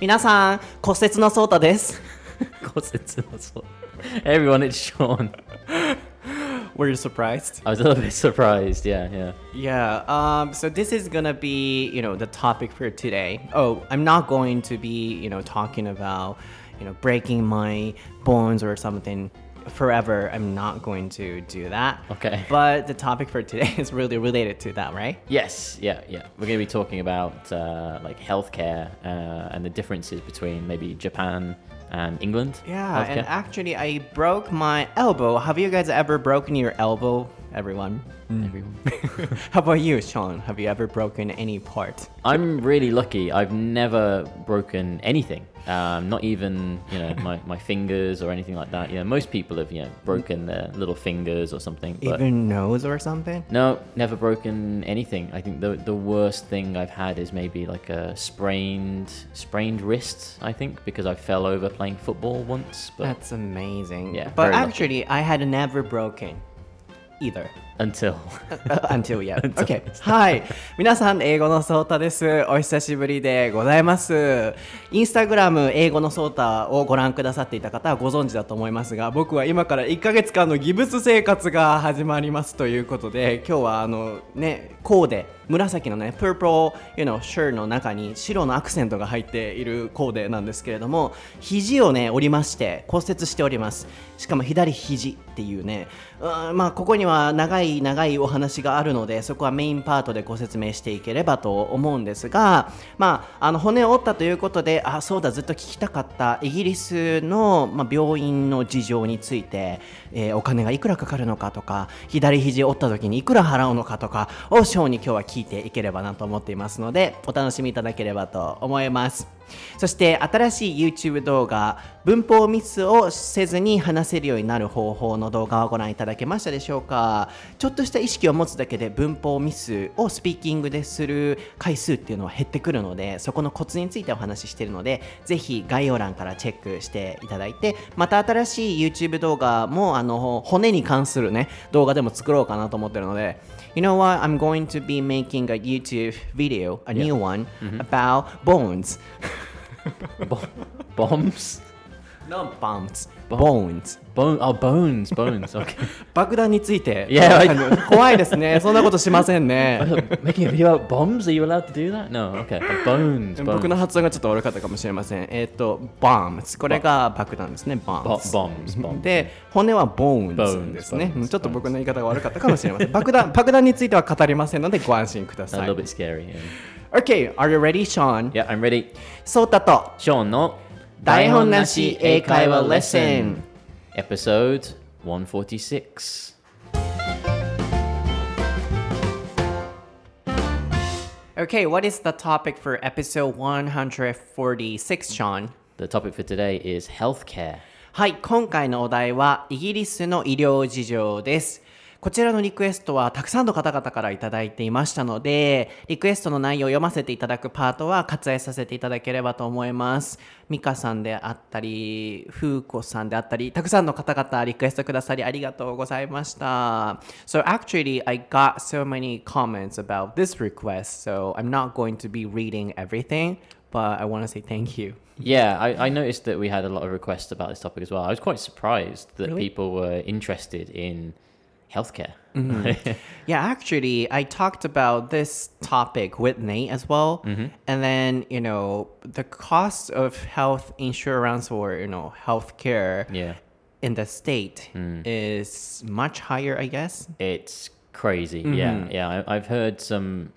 皆さん、骨折のソータです。 course it's not Everyone, it's Sean. Were you surprised? I was a little bit surprised. Yeah, yeah. Yeah, um, so this is gonna be, you know, the topic for today. Oh, I'm not going to be, you know, talking about, you know, breaking my bones or something forever. I'm not going to do that. Okay. But the topic for today is really related to that, right? Yes, yeah, yeah. We're going to be talking about uh, like healthcare uh, and the differences between maybe Japan and England. Yeah, and actually, I broke my elbow. Have you guys ever broken your elbow, everyone? Everyone. How about you, Sean? Have you ever broken any part? I'm really lucky. I've never broken anything. Um, not even you know my, my fingers or anything like that. You know, most people have you know broken their little fingers or something. But Even nose or something? no, never broken anything. I think the the worst thing I've had is maybe like a sprained sprained wrist. I think because I fell over playing football once. But That's amazing. Yeah, but very lucky. actually, I had never broken either. Until Until yet. Okay. はい。皆さん、英語のソータです。お久しぶりでございます。インスタグラム英語のソータをご覧くださっていた方はご存知だと思いますが、僕は今から1ヶ月間のギブス生活が始まりますということで、今日はあのね、コーデ、紫のね、プープル、you know, シャツの中に白のアクセントが入っているコーデなんですけれども、肘をね、折りまして骨折しております。しかも左肘っていうね、うんまあここには長い長いお話があるのでそこはメインパートでご説明していければと思うんですが、まあ、あの骨を折ったということであそうだずっと聞きたかったイギリスの、まあ、病院の事情について、えーお金がいくらかかるのかとか左肘折った時にいくら払うのかとかをショーに今日は聞いていければなと思っていますのでお楽しみいただければと思います。そして新しい YouTube 動画文法ミスをせずに話せるようになる方法の動画をご覧いただけましたでしょうか？ちょっとした意識を持つだけで文法ミスをスピーキングでする回数っていうのは減ってくるのでそこのコツについてお話ししてるのでぜひ概要欄からチェックしていただいてまた新しい YouTube 動画もあの骨に関するね動画でも作ろうかなと思ってるので You know what? I'm going to be making a YouTube video, a new one, about bones. Bo- bombs. Not bombs, bones. Bone. Oh, bones. Bones. Okay. 爆弾について。いやあの怖いですね。そんなことしませんね。Making a video about bombs? Are you allowed to do that? No. Okay. Bones. 僕 bones. の発音がちょっと悪かったかもしれません。えっ、と、bombs。これが爆弾ですね。Bo- bombs。bombs. Bombs. で、骨は bones Bones ですね。bones ちょっと僕の言い方が悪かったかもしれません。爆弾爆弾については語りませんのでご安心くだ A さい little。bit scary. Yeah. Okay, are you ready, Sean? yeah, I'm ready. ソータと Sean の台本なし英会話レッスン Episode 146. Okay, what is the topic for episode 146, Sean? The topic for today is healthcare. はい、今回のお題はイギリスの医療事情です。 こちらのリクエストはたくさんの方々からいただいていましたので、リクエストの内容を読ませていただくパートは割愛させていただければと思います。ミカさんであったり、フーコさんであったり、たくさんの方々リクエストくださりありがとうございました。So actually, I got so many comments about this request, so I'm not going to be reading everything, but I want to say thank you. Yeah, I, I noticed that we had a lot of requests about this topic as well. I was quite surprised that Really? people were interested in healthcare. Mm-hmm. Yeah, actually, I talked about this topic with Nate as well. Mm-hmm. And then, you know, the cost of health insurance or, you know, healthcare yeah, in the state mm. is much higher, I guess. it's crazy. Mm-hmm. Yeah, yeah. I, I've heard some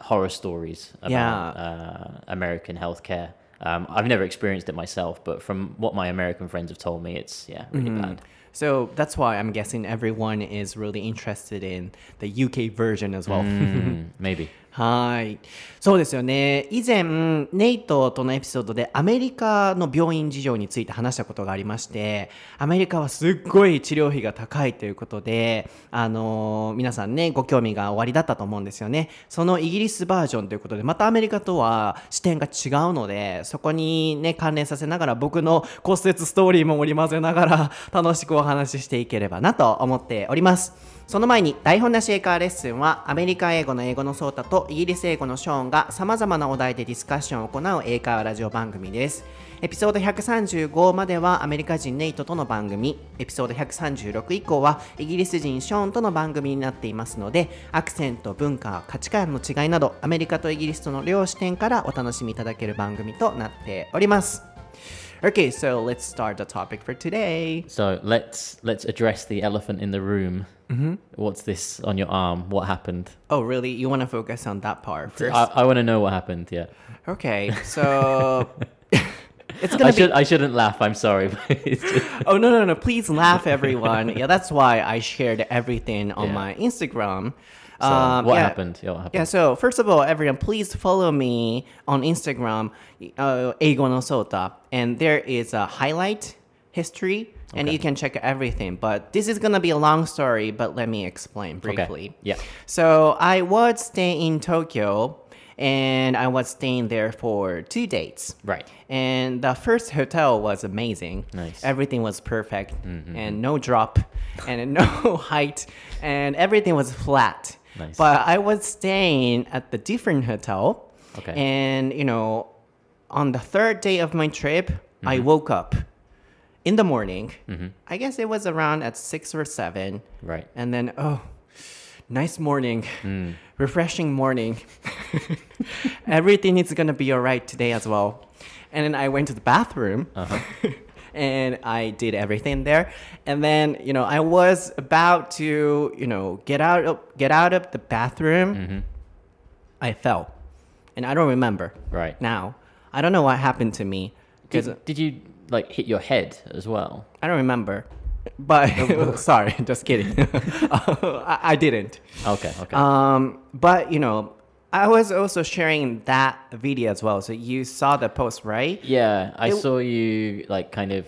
horror stories about Yeah. uh, American healthcare. Um, I've never experienced it myself, but from what my American friends have told me, it's yeah really bad. So that's why I'm guessing everyone is really interested in the UK version as well. Mm, maybe. はい。そうですよね。以前、ネイトとのエピソードでアメリカの病院事情について話したことがありまして、アメリカはすっごい治療費が高いということで、あのー皆さんね、ご興味がおありだったと思うんですよね。そのイギリスバージョンということで、またアメリカとは視点が違うので、そこにね、関連させながら僕の骨折ストーリーも織り交ぜながら楽しくお話ししていければなと思っております。その前に台本なし英会話レッスンはアメリカ英語の英語のソータとイギリス英語のショーンがさまざまなお題でディスカッションを行う英会話ラジオ番組ですエピソード135まではアメリカ人ネイトとの番組エピソード136以降はイギリス人ショーンとの番組になっていますのでアクセント文化価値観の違いなどアメリカとイギリスとの両視点からお楽しみいただける番組となっております Okay, so let's start the topic for today. So let's let's address the elephant in the room. Mm-hmm. What's this on your arm? What happened? Oh, really? You want to focus on that part first? I, I want to know what happened. Yeah. Okay, so it's I gonna be. should I shouldn't laugh. I'm sorry. just- Oh no no no! Please laugh, everyone. yeah, that's why I shared everything on Yeah. my Instagram. so Um, what yeah. happened? Yeah, what happened? Yeah, so first of all, everyone, please follow me on Instagram, uh, Eigo no Sota, and there is a highlight history, and you can check everything. But this is gonna be a long story, but let me explain Okay. briefly. Yeah. So I was staying in Tokyo, and I was staying there for two dates. Right. And the first hotel was amazing. Nice. Everything was perfect, and no drop, and no height, and everything was flat. Nice. But I was staying at the different hotel. Okay. And you know, on the third day of my trip, Mm-hmm. I woke up in the morning. I guess it was around at six or seven. Right. And then, oh, nice morning, Mm. refreshing morning. Everything is gonna be alright today as well. And then I went to the bathroom. Uh-huh. and I did everything there. And then, you know, I was about to, you know, get out of get out of the bathroom. Mm-hmm. I fell. And I don't remember. Right. Now. I don't know what happened to me. Did, did you like hit your head as well? I don't remember. But sorry, just kidding. I, I didn't. Okay. Okay. Um, but you know, I was also sharing that video as well. So you saw the post, right? yeah, I it- saw you like kind of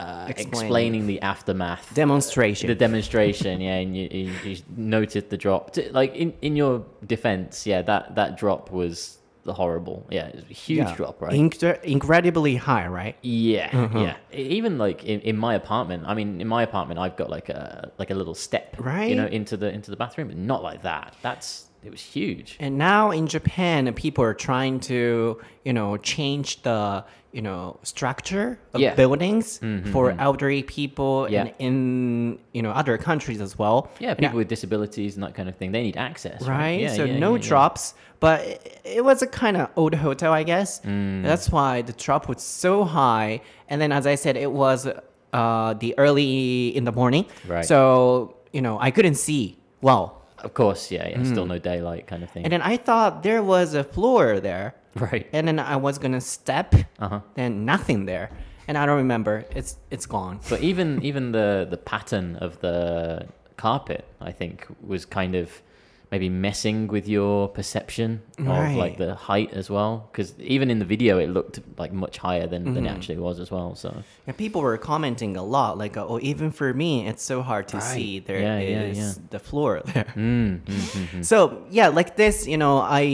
uh, Explaining. explaining the aftermath. Demonstration. the demonstration, yeah, and you, you, you noted the drop. Like in, in your defense, yeah, that, that drop was the horrible. Yeah, it was a huge Yeah. drop, right? Incre- incredibly high, right? yeah, Uh-huh. yeah. Even like in, in my apartment. I mean, in my apartment, I've got like a like a little step, Right. You know, into the into the bathroom, but not like that. That's it was huge. And now in Japan, people are trying to, you know, change the, you know, structure of Yeah. Mm-hmm, buildings for elderly people Yeah. and in, you know, other countries as well. Yeah, And people with disabilities and that kind of thing. They need access, right? right? Yeah, so no drops, but it, it was a kind of old hotel, I guess. Mm. That's why the drop was so high. And then, as I said, it was uh, the early in the morning. Right. So you know, I couldn't see well. Of course, yeah, yeah. Still no daylight, kind of thing. Mm. And then I thought there was a floor there, right. and then I was gonna step, Uh-huh. then nothing there, and I don't remember. It's it's gone. But even even the the pattern of the carpet, I think, was kind of maybe messing with your perception of Right. like the height as well. Because even in the video, it looked like much higher than, than Mm-hmm. it actually was as well. So And people were commenting a lot, like, "Oh, even for me, it's so hard to Right. see. There is Yeah, yeah, yeah. the floor there." mm, mm, mm, mm. So yeah, like this, you know, I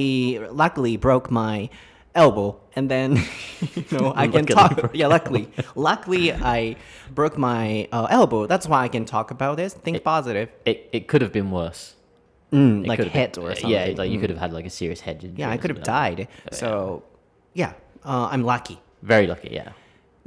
luckily broke my elbow, and then you know I can talk. Yeah, luckily, luckily I broke my uh, elbow. That's why I can talk about this. Think positive. it it could have been worse. Mm, like hit or something. Yeah, like you Mm. could have had like a serious head injury. Yeah, I could have died. So yeah, uh, I'm lucky. Very lucky. Yeah.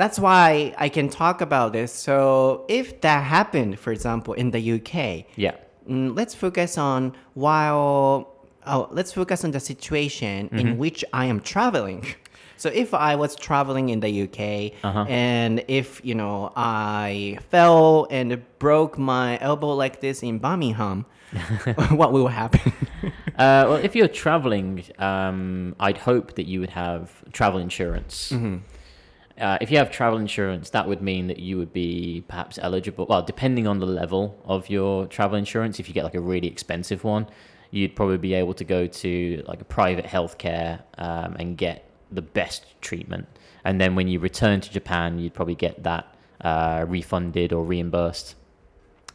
That's why I can talk about this. So if that happened, for example, in the UK, Yeah. Mm, let's focus on while oh, let's focus on the situation Mm-hmm. in which I am traveling. So if I was traveling in the UK Uh-huh. and if you know I fell and broke my elbow like this in Birmingham, what will happen? Uh, well, if you're traveling, um, I'd hope that you would have travel insurance. Uh, if you have travel insurance, that would mean that you would be perhaps eligible. Well, depending on the level of your travel insurance, if you get like a really expensive one, you'd probably be able to go to like a private healthcare um, and get the best treatment. And then when you return to Japan, you'd probably get that uh, refunded or reimbursed.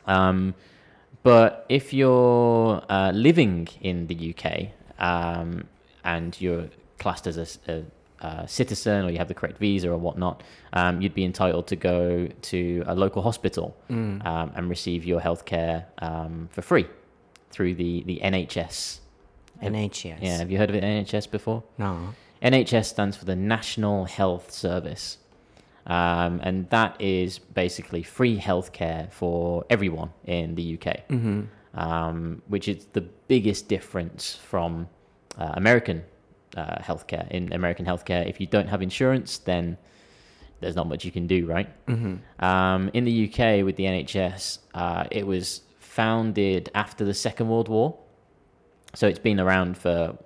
Um, but if you're uh, living in the UK um, and you're classed as a uh, citizen or you have the correct visa or whatnot, um, you'd be entitled to go to a local hospital um, and receive your healthcare um, for free through the, the NHS. NHS Yeah, have you heard of it, NHS before? no NHS stands for the National Health Service. Um, and that is basically free healthcare for everyone in the UK, um, which is the biggest difference from uh, American uh, healthcare. In American healthcare, if you don't have insurance, then there's not much you can do, right? Um, in the UK, with the NHS, uh, it was founded after the Second World War. So it's been around for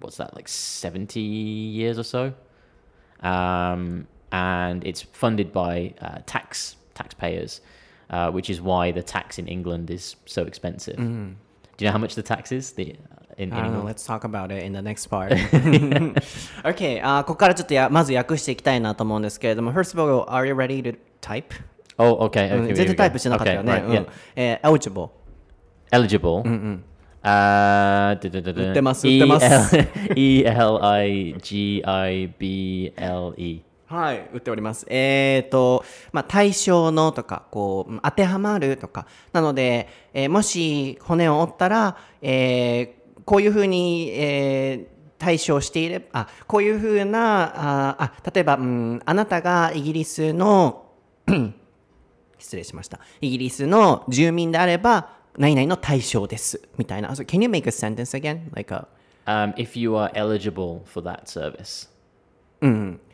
what's that like 70 years or so um, and it's funded by uh, tax taxpayers uh, which is why the tax in england is so expensive do you know how much the tax is the, in, in I don't know. england Let's talk about it in the next part. okay, あーここからちょっとやまず訳していきたいなと思うんですけれども、First of all, are you ready to type? oh okay, うん okay 全 here 然 we タイ go. プしてなかったよね。 okay, うん right, yeah. えー eligible。 eligible uh, da- da- da- da. 売ってます売ってます E L I G I B L E はい、売っております。えっ、と、まあ、対象のとか、こう、当てはまるとか。なので、えーもし骨を折ったら、えーこういうふうに、えー対処していれば、あ、こういうふうな、あ、あ例えば、うん、あなたがイギリスの、失礼しました。イギリスの住民であれば、何々の対象です。みたいな。So, can you make a sentence again? Like a, um, if you are eligible for that service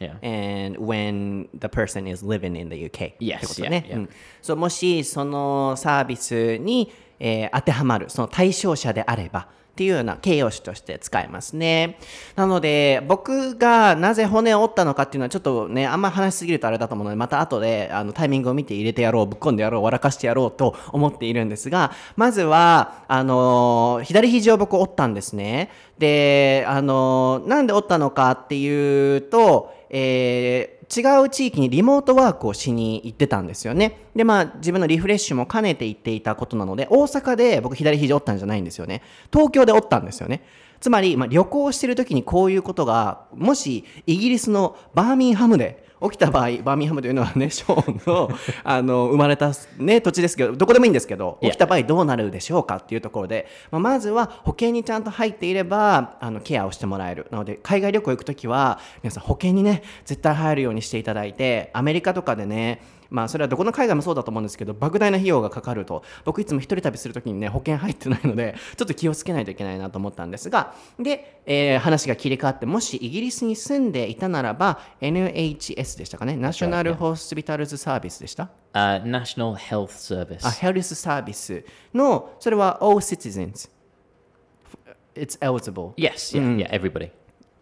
yeah and when the person is living in the UK って Yes, ことね。yeah, yeah. うんそうもしそのサービスに、えー当てはまるその対象者であればっていうような形容詞として使えますね。なので僕がなぜ骨を折ったのかっていうのはちょっとねあんま話しすぎるとあれだと思うのでまた後であのタイミングを見て入れてやろうぶっ込んでやろう笑かしてやろうと思っているんですがまずはあの左肘を僕折ったんですね。であのなんで折ったのかっていうと、えー違う地域にリモートワークをしに行ってたんですよね。で、まあ自分のリフレッシュも兼ねて行っていたことなので、大阪で僕左肘折ったんじゃないんですよね。東京で折ったんですよね。つまり、まあ、旅行してる時にこういうことが、もしイギリスのバーミンハムで起きた場合、バーミンハムというのはね、ショーンのあの生まれた、ね、土地ですけど、どこでもいいんですけど、起きた場合どうなるでしょうかっていうところで、まあ、まずは保険にちゃんと入っていればあのケアをしてもらえる。なので海外旅行行く時は皆さん保険にね絶対入るようにしていただいてアメリカとかでねまあそれはどこの海外もそうだと思うんですけど莫大な費用がかかると。僕いつも一人旅する時にね保険入ってないのでちょっと気をつけないといけないなと思ったんですがで、えー話が切り替わってもしイギリスに住んでいたならば NHS でしたかね？ナショナルホスピタルズサービスでした？Uh, National Health Service. あ、ヘルスサービスの、それは all citizens. It's eligible. yes yeah yeah everybody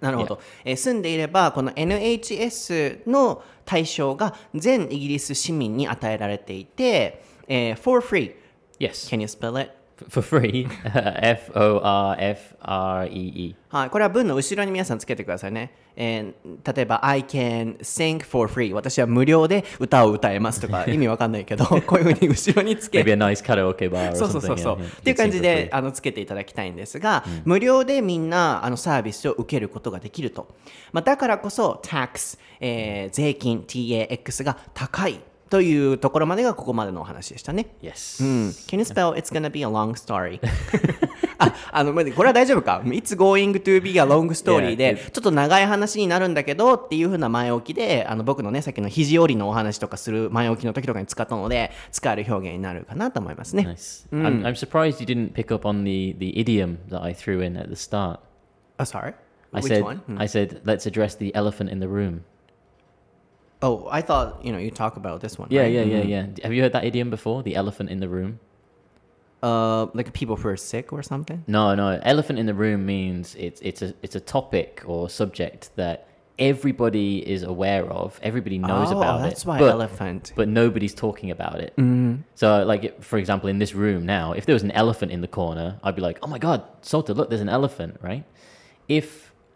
なるほど、えー住んでいれば、この NHS の対象が全イギリス市民に与えられていて、えー for free. yes Can you spell it? For free F O R F R E E はい、これは文の後ろに皆さんつけてくださいね。えー例えば、I can sing for free。私は無料で歌を歌えますとか、意味わかんないけど、こういうふうに後ろにつけ maybe a nice karaoke bar or そうそうそうそう.っていう感じで.あのつけていただきたいんですが、無料でみんなあのサービスを受けることができると、まあ、だからこそ tax、えー税金 TAX が高いというところまでがここまでのお話でしたね。yes うん、Can you spell it's gonna be a long story? ああのまこれは大丈夫か ?It's going to be a long story で、ちょっと長い話になるんだけどっていう風な前置きで、あの僕のね、さっきの肘折りのお話とかする前置きの時とかに使ったので、使える表現になるかなと思いますね。nice I'm, I'm surprised you didn't pick up on the the idiom that I threw in at the start Oh, sorry. I Which said one? Hmm. I said let's address the elephant in the room Oh, I thought you know you talk about this one. yeah right? yeah yeah yeah have you heard that idiom before the elephant in the room Uh, like people who are sick or something. No, no. Elephant in the room means it's it's a it's a topic or subject that everybody is aware of. Everybody knows oh, about that's it. That's why but, elephant. but nobody's talking about it. Mm-hmm. So, like for example, in this room now, if there was an elephant in the corner, I'd be like, "Oh my god, Sota, look, there's an elephant!" Right? If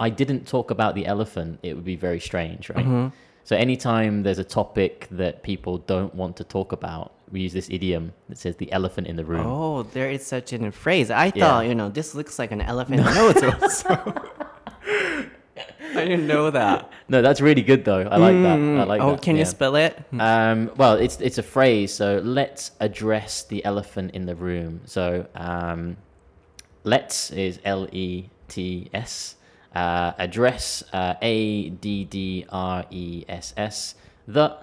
I didn't talk about the elephant, it would be very strange, right? Mm-hmm. So anytime there's a topic that people don't want to talk about, we use this idiom that says the elephant in the room. Oh, there is such a phrase. I Yeah. thought you know this looks like an elephant nose. also. I didn't know that. No, that's really good though. I like that. I like oh, that. can you spell it? Um, well, it's it's a phrase. So let's address the elephant in the room. So um, let's is L E T S. Uh, address uh, A D D R E S S. The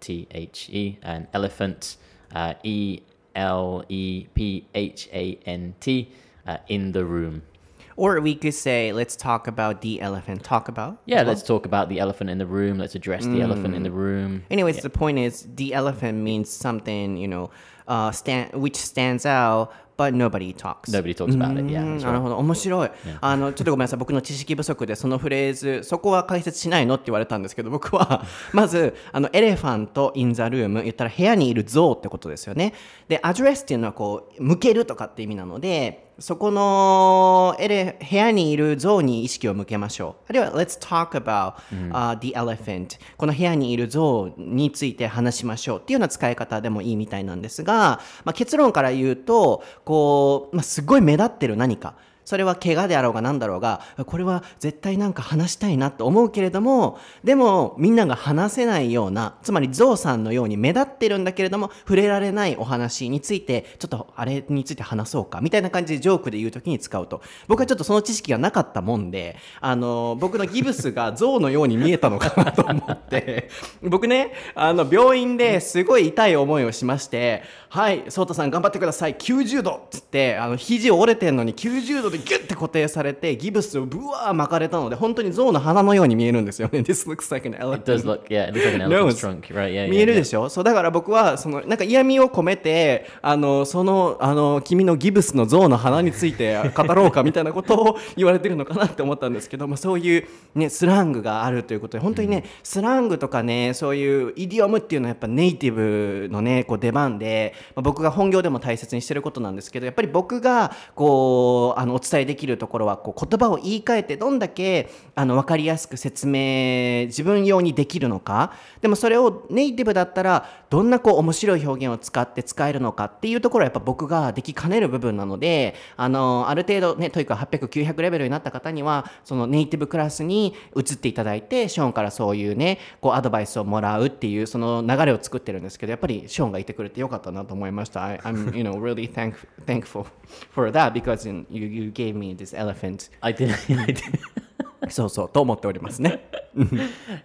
T H E and elephant uh, E L E P H A N T uh, in the room. Or we could say, let's talk about the elephant. Talk about? Yeah, let's talk about the elephant in the room. Let's address the elephant in the room. Anyways, the point is, the elephant means something, you know, uh, stand, which stands out, but nobody talks. Nobody talks about it. Yeah, なるほど面白い、あのちょっとごめんなさい僕の知識不足でそのフレーズそこは解説しないのって言われたんですけど僕は まずあの elephant in the room 言ったら部屋にいる象ってことですよねで address っていうのはこう向けるとかって意味なのでそこのエレ部屋にいる象に意識を向けましょう。あるいは Let's talk about、uh, the elephant. この部屋にいる象について話しましょう。っていうような使い方でもいいみたいなんですが、まあ、結論から言うとこう、まあ、すごい目立ってる何かそれは怪我であろうが何だろうがこれは絶対なんか話したいなと思うけれどもでもみんなが話せないようなつまりゾウさんのように目立ってるんだけれども触れられないお話についてちょっとあれについて話そうかみたいな感じでジョークで言う時に使うと。僕はちょっとその知識がなかったもんであの僕のギブスがゾウのように見えたのかなと思って。僕ねあの病院ですごい痛い思いをしまして「はいソウタさん頑張ってください90度」っつってあの肘折れてんのに90度でギュッて固定されてギブスをブワー巻かれたので本当にゾウの鼻のように見えるんですよね。This looks like an It elephant. does look, yeah, it looks like an elephant's trunk, right? Yeah, 見 yeah, える.でしょそうだから僕はそのなんか嫌味を込めてあのそのあの君のギブスの象の鼻について 語ろうかみたいなことを言われてるのかなって思ったんですけど、まあ、そういう、ね、スラングがあるということで本当にね、スラングとかねそういうイディオムっていうのはやっぱネイティブのねこう出番で、まあ、僕が本業でも大切にしてることなんですけどやっぱり僕がこうあのお伝えできるところはこう言葉を言い換えてどんだけあの分かりやすく説明自分用にできるのか。でもそれをネイティブだったらどんなこう面白い表現を使って使えるのかっていうところはやっぱ僕ができかねる部分なのであのある程度ねというか800900レベルになった方にはそのネイティブクラスに移っていただいてショーンからそういうねこうアドバイスをもらうっていうその流れを作ってるんですけどやっぱりショーンがいてくれてよかったなと 思いました。I, I'm you know really thank, thankful for that because you, you gave me this elephant I didn't, I didn't, そうそうと思っておりますね。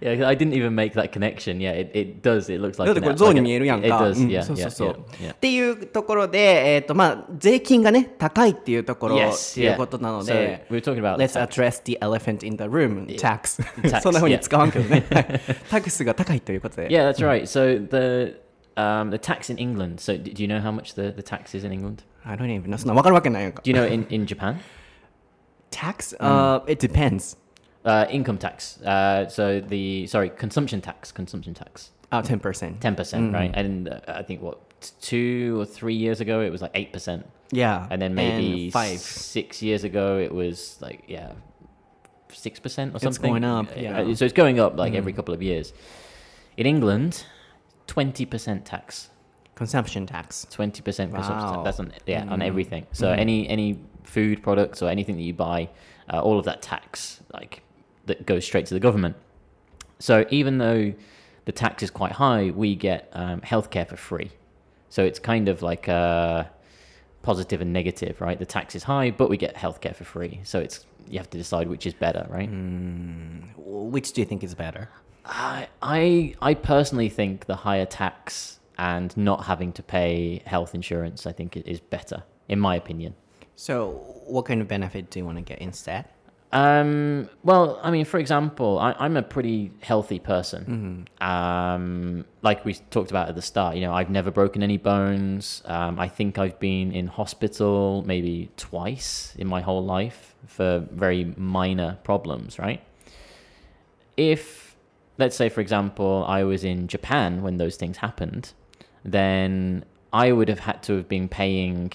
yeah, 'cause I didn't even make that connection. Yeah, it, it does. It looks だ like ってこ an- れ象 like に an- 見えるやん It か。 does. うん Yeah, そうそう yeah, そう。 yeah, yeah. っていうところで、えっ、とまあ税金がね高いっていうところ Yes, っていう yeah. ことなの So で。 we were talking about Let's tax. address the elephant in the room, tax. tax, そんな風に yeah. 使わんけどね。はいタクスが高いということで。 Yeah, that's right. So the um, the tax in England. So do do you know how much the, the tax is in England? I don't even know. そんな分かるわけないやんか。 Do you know in, in Japan? Tax? Uh, it depends. Uh, income tax. Uh, so the sorry, consumption tax. Consumption tax. Uh, 10%. Ten percent, right? And uh, I think what t- two or three years ago it was like eight percent, Yeah. and then maybe five. six years ago it was like yeah, six percent or It's something. going up, Uh, yeah. So it's going up like every couple of years. In England, twenty percent tax. Consumption tax. Twenty percent consumption Wow. tax. That's on yeah on everything. So any any food products or anything that you buy, uh, all of that tax like that goes straight to the government. So even though the tax is quite high, we get um, healthcare for free. So it's kind of like a positive and negative, right? The tax is high, but we get healthcare for free. So it's you have to decide which is better, right? Which do you think is better? I, I I personally think the higher tax and not having to pay health insurance, I think, is better, in my opinion. So, what kind of benefit do you want to get instead? Um, well, I mean, for example, I, I'm a pretty healthy person. Um, like we talked about at the start, you know, I've never broken any bones. Um, I think I've been in hospital maybe twice in my whole life for very minor problems, right? If, let's say, for example, I was in Japan when those things happened, then I would have had to have been paying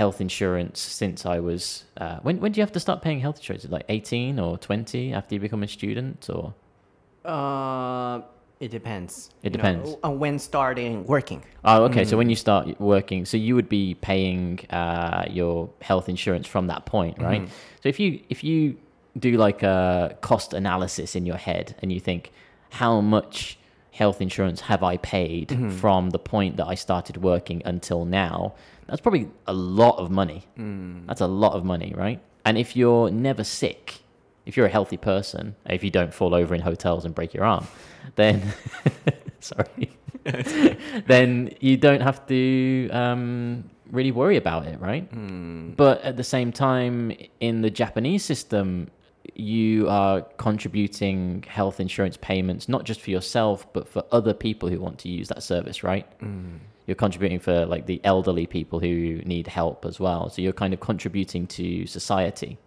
health insurance since I was. Uh, when when do you have to start paying health insurance? Is it like eighteen or twenty after you become a student, or Uh, it depends. It know, depends. uh, when starting working. oh, okay. So when you start working, so you would be paying uh, your health insurance from that point, right? So if you if you do like a cost analysis in your head and you think, how much health insurance have I paid Mm-hmm. from the point that I started working until now? That's probably a lot of money. Mm. That's a lot of money, right? And if you're never sick, if you're a healthy person, if you don't fall over in hotels and break your arm, then sorry, then you don't have to um, really worry about it, right? But at the same time, in the Japanese system, you are contributing health insurance payments not just for yourself, but for other people who want to use that service, right? Mm. You're contributing for like the elderly people who need help as well. So you're kind of contributing to society.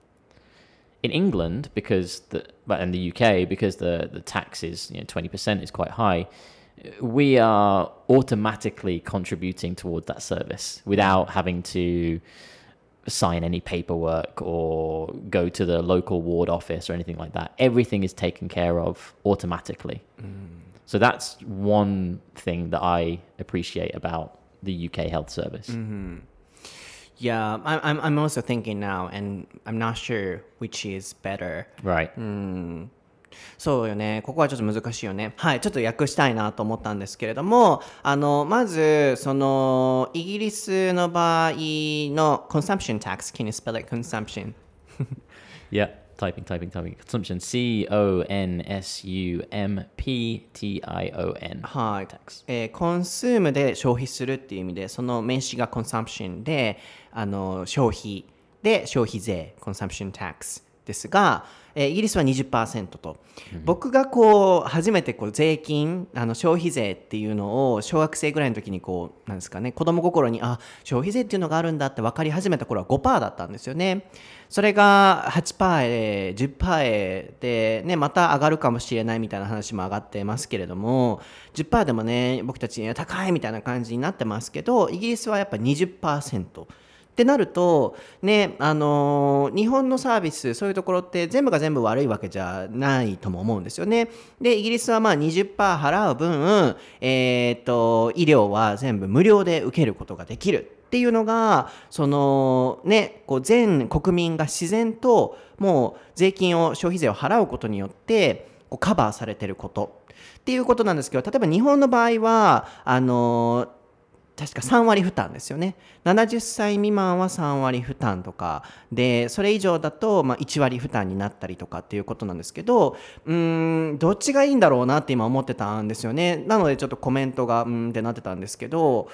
In England, because the but in the UK, because the the tax is you know twenty percent is quite high, we are automatically contributing toward that service without having to sign any paperwork or go to the local ward office or anything like that. Everything is taken care of automatically. So that's one thing that I appreciate about the UK health service. Mm-hmm. Yeah, I'm, I'm, I'm also thinking now, and I'm not sure which is better. Right. Mm. そうよね、ここはちょっと難しいよね。はい、ちょっと訳したいなと思ったんですけれども、あのまず、そのイギリスの場合の consumption tax、can you spell it consumption? Yeah. Typing, typing, typing. Consumption. C O N S U M P T I O N. はい、Tax. えー、コンスームで消費するっていう意味で、その名詞が consumption で、あの消費で消費税、consumption tax ですが、えーイギリスは20%と、僕がこう初めてこう税金あの消費税っていうのを小学生ぐらいの時にこうなんですかね子供心にあ消費税っていうのがあるんだって分かり始めた頃は5%だったんですよね。それが8%へ10%へでねまた上がるかもしれないみたいな話も上がってますけれども10%でもね僕たちには高いみたいな感じになってますけどイギリスはやっぱ20%ってなると、ね、あのー日本のサービス、そういうところって全部が全部悪いわけじゃないとも思うんですよね。で、イギリスはまあ20%払う分、えーと、医療は全部無料で受けることができる。っていうのがそのねこう全国民が自然ともう税金を消費税を払うことによってこうカバーされてることっていうことなんですけど例えば日本の場合はあの確か3割負担ですよね。70歳未満は3割負担とか。でそれ以上だとま1割負担になったりとかっていうことなんですけどうーんどっちがいいんだろうなって今思ってたんですよね。なのでちょっとコメントがうんってなってたんですけど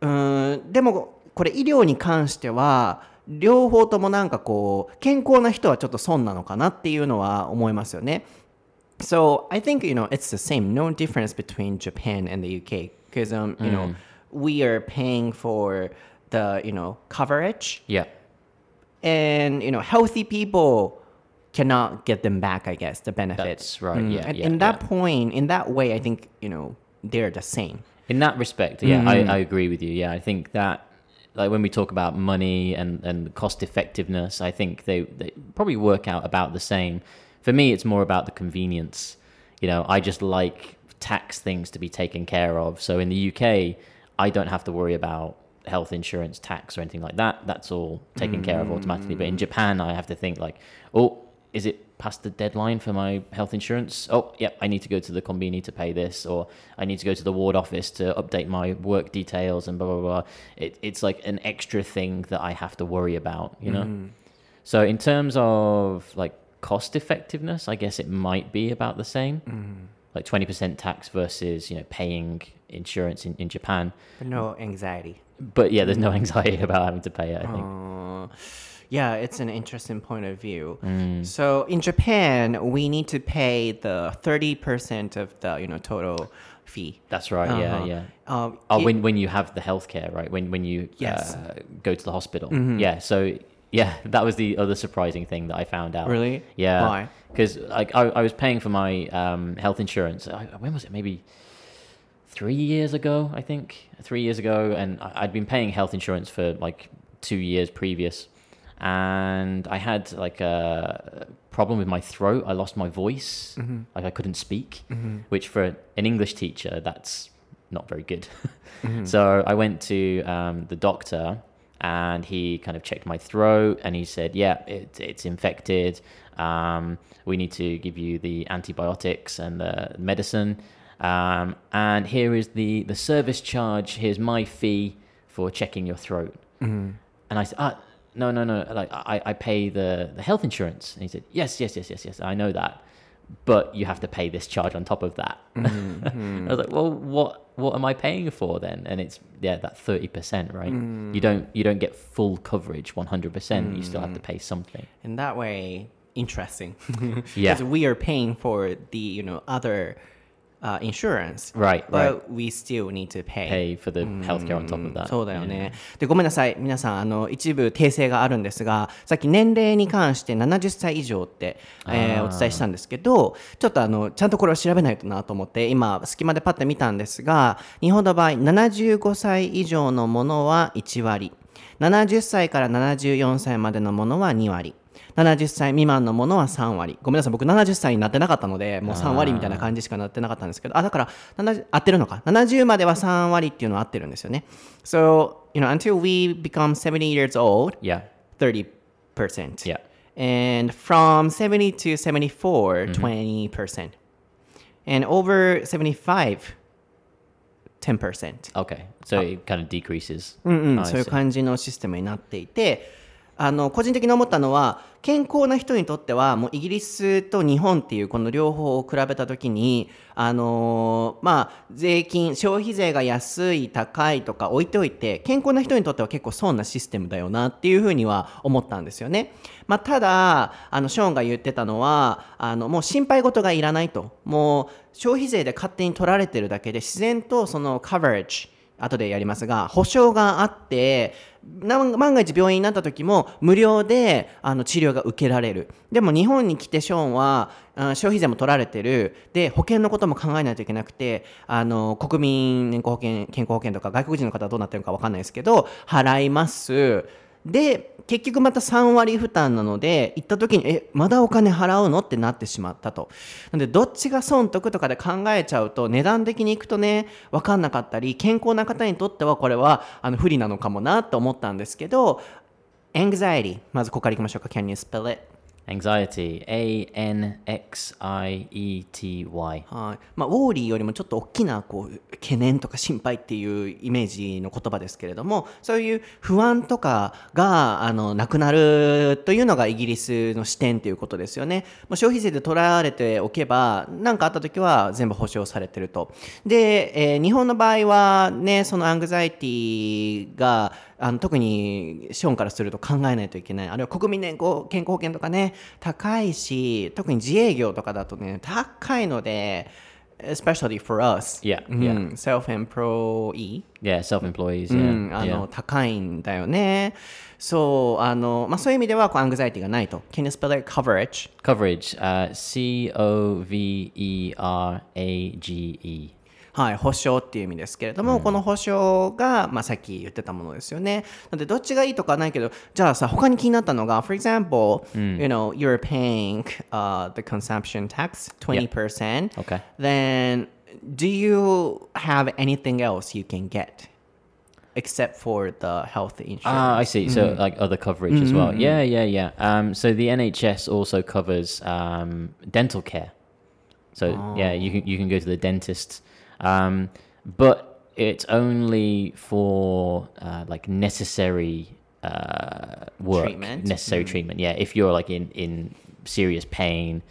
うーんでもこれ医療に関しては両方ともなんかこう健康な人はちょっと損なのかなっていうのは思いますよね。So I think you know it's the same, no difference between Japan and the UK because um you know we are paying for the you know coverage Yeah. and you know healthy people cannot get them back I guess the benefits. That's right, mm. yeah, and yeah, in that yeah. point, in that way, I think you know they're the same. In that respect, yeah, I, mm. I agree with you. Yeah, I think that like when we talk about money and, and cost effectiveness, I think they, they probably work out about the same. For me, it's more about the convenience. You know, I just like tax things to be taken care of. So in the UK, I don't have to worry about health insurance tax or anything like that. That's all taken care of automatically. But in mm. Japan, I have to think like, oh, is it past the deadline for my health insurance? Oh, yep, I need to go to the combini to pay this, or I need to go to the ward office to update my work details and blah blah blah. It, it's like an extra thing that I have to worry about, you know. Mm. So in terms of like cost effectiveness, I guess it might be about the same. Mm. Like twenty percent tax versus you know paying insurance in, in Japan. No anxiety. But yeah, there's no anxiety about having to pay it. I think. Uh, yeah, it's an interesting point of view. Mm. So in Japan, we need to pay the thirty percent of the you know total fee. That's right. Yeah, Uh-huh. yeah. Um, Oh, it- when when you have the healthcare, right? When when you Yes. Mm-hmm. uh, go to the hospital. Yeah. So yeah, that was the other surprising thing that I found out. Really? Yeah. Why? Because like I, I was paying for my um, health insurance. I, when was it? Maybe three years ago, I think. Three years ago, and I'd been paying health insurance for like two years previous, and I had like a problem with my throat. I lost my voice. Like I couldn't speak, which for an English teacher, that's not very good. So I went to um, the doctor, and he kind of checked my throat and he said, "Yeah, it, it's infected. Um, we need to give you the antibiotics and the medicine." Um, and here is the, the service charge. Here's my fee for checking your throat. And I said, ah, no, no, no. Like I, I pay the, the health insurance. And he said, yes, yes, yes, yes, yes. I know that, but you have to pay this charge on top of that. I was like, well, what what am I paying for then? And it's yeah, that thirty percent, right? You mm. don't you don't get full coverage, one hundred percent. You still have to mm. pay something. In that way, interesting. Yeah. Because we are paying for the you know other uh, insurance, Right, but we still need to pay. Pay for the healthcare on top of that. そうだよね。で、ごめんなさい。皆さん、あの、一部訂正があるんですが、さっき年齢に関して70歳以上って、えーお伝えしたんですけど、ちょっとあの、ちゃんとこれを調べないとなと思って、今、隙間でパッて見たんですが、日本の場合、75歳以上のものは1割。70歳から74歳までのものは2割。70歳未満のものは3割。ごめんなさい、僕70歳になってなかったので、もう3割みたいな感じしかなってなかったんですけど、あ、だから、70合ってるのか。70までは3割っていうのは合ってるんですよね。So, you know, until we become 70 years old, Yeah, 30%. yeah. And from 70 to 74, 20%. And over 75, 10%. Okay, so it kind of decreases. うんうそういう.感じのシステムになっていてあの個人的に思ったのは健康な人にとってはもうイギリスと日本っていうこの両方を比べた時にあのーまあ税金消費税が安い高いとか置いておいて健康な人にとっては結構損なシステムだよなっていうふうには思ったんですよね。まあ、ただあのショーンが言ってたのはあのもう心配事がいらないともう消費税で勝手に取られてるだけで自然とその coverage 後でやりますが保証があって万が一病院になった時も無料であの治療が受けられる。でも日本に来てショーンはあ消費税も取られてる。で保険のことも考えないといけなくてあの国民年功保険健康保険とか外国人の方はどうなってるのかわかんないですけど払います。で結局また3割負担なので行った時にえまだお金払うの？ってなってしまったと。なんでどっちが損得とかで考えちゃうと値段的に行くとね分かんなかったり健康な方にとってはこれはあの不利なのかもなと思ったんですけど anxiety まずここからいきましょうか。Can you spell it? Anxiety. A N X I E T Y. はいまあ、ウォーリーよりもちょっと大きなこう懸念とか心配っていうイメージの言葉ですけれどもそういう不安とかがあのなくなるというのがイギリスの視点ということですよね。もう消費税で取られておけば何かあった時は全部保証されてると。で、えー日本の場合はねそのアングザイティがあの特に資本からすると考えないといけないあるいは国民年功健康保険とかね高いし特に自営業とかだとね高いので especially for us Yeah, うん yeah. self-employee Yeah, self-employees. う Yeah, ん、あ yeah. の高いんだよねそうあの、まあ、そういう意味ではこうアングザイティがないと Can you spell it coverage? Coverage. Uh, C O V E R A G E. はい、保証っていう意味ですけれども、この保証が、まあ、さっき言ってたものですよね。なので、どっちがいいとかはないけど、じゃあさ、他に気になったのが、for example、you know, you're paying、uh, the consumption tax 20%、 Okay. then do you have anything else you can get except for the health insurance? Ah, I see. So like other coverage as well. Yeah, yeah, yeah. Um, so the NHS also covers um, dental care. So yeah, you can you can go to the dentist, um, but it's only for uh, like necessary uh, work, Treatment? necessary treatment. Yeah, if you're like in in serious pain.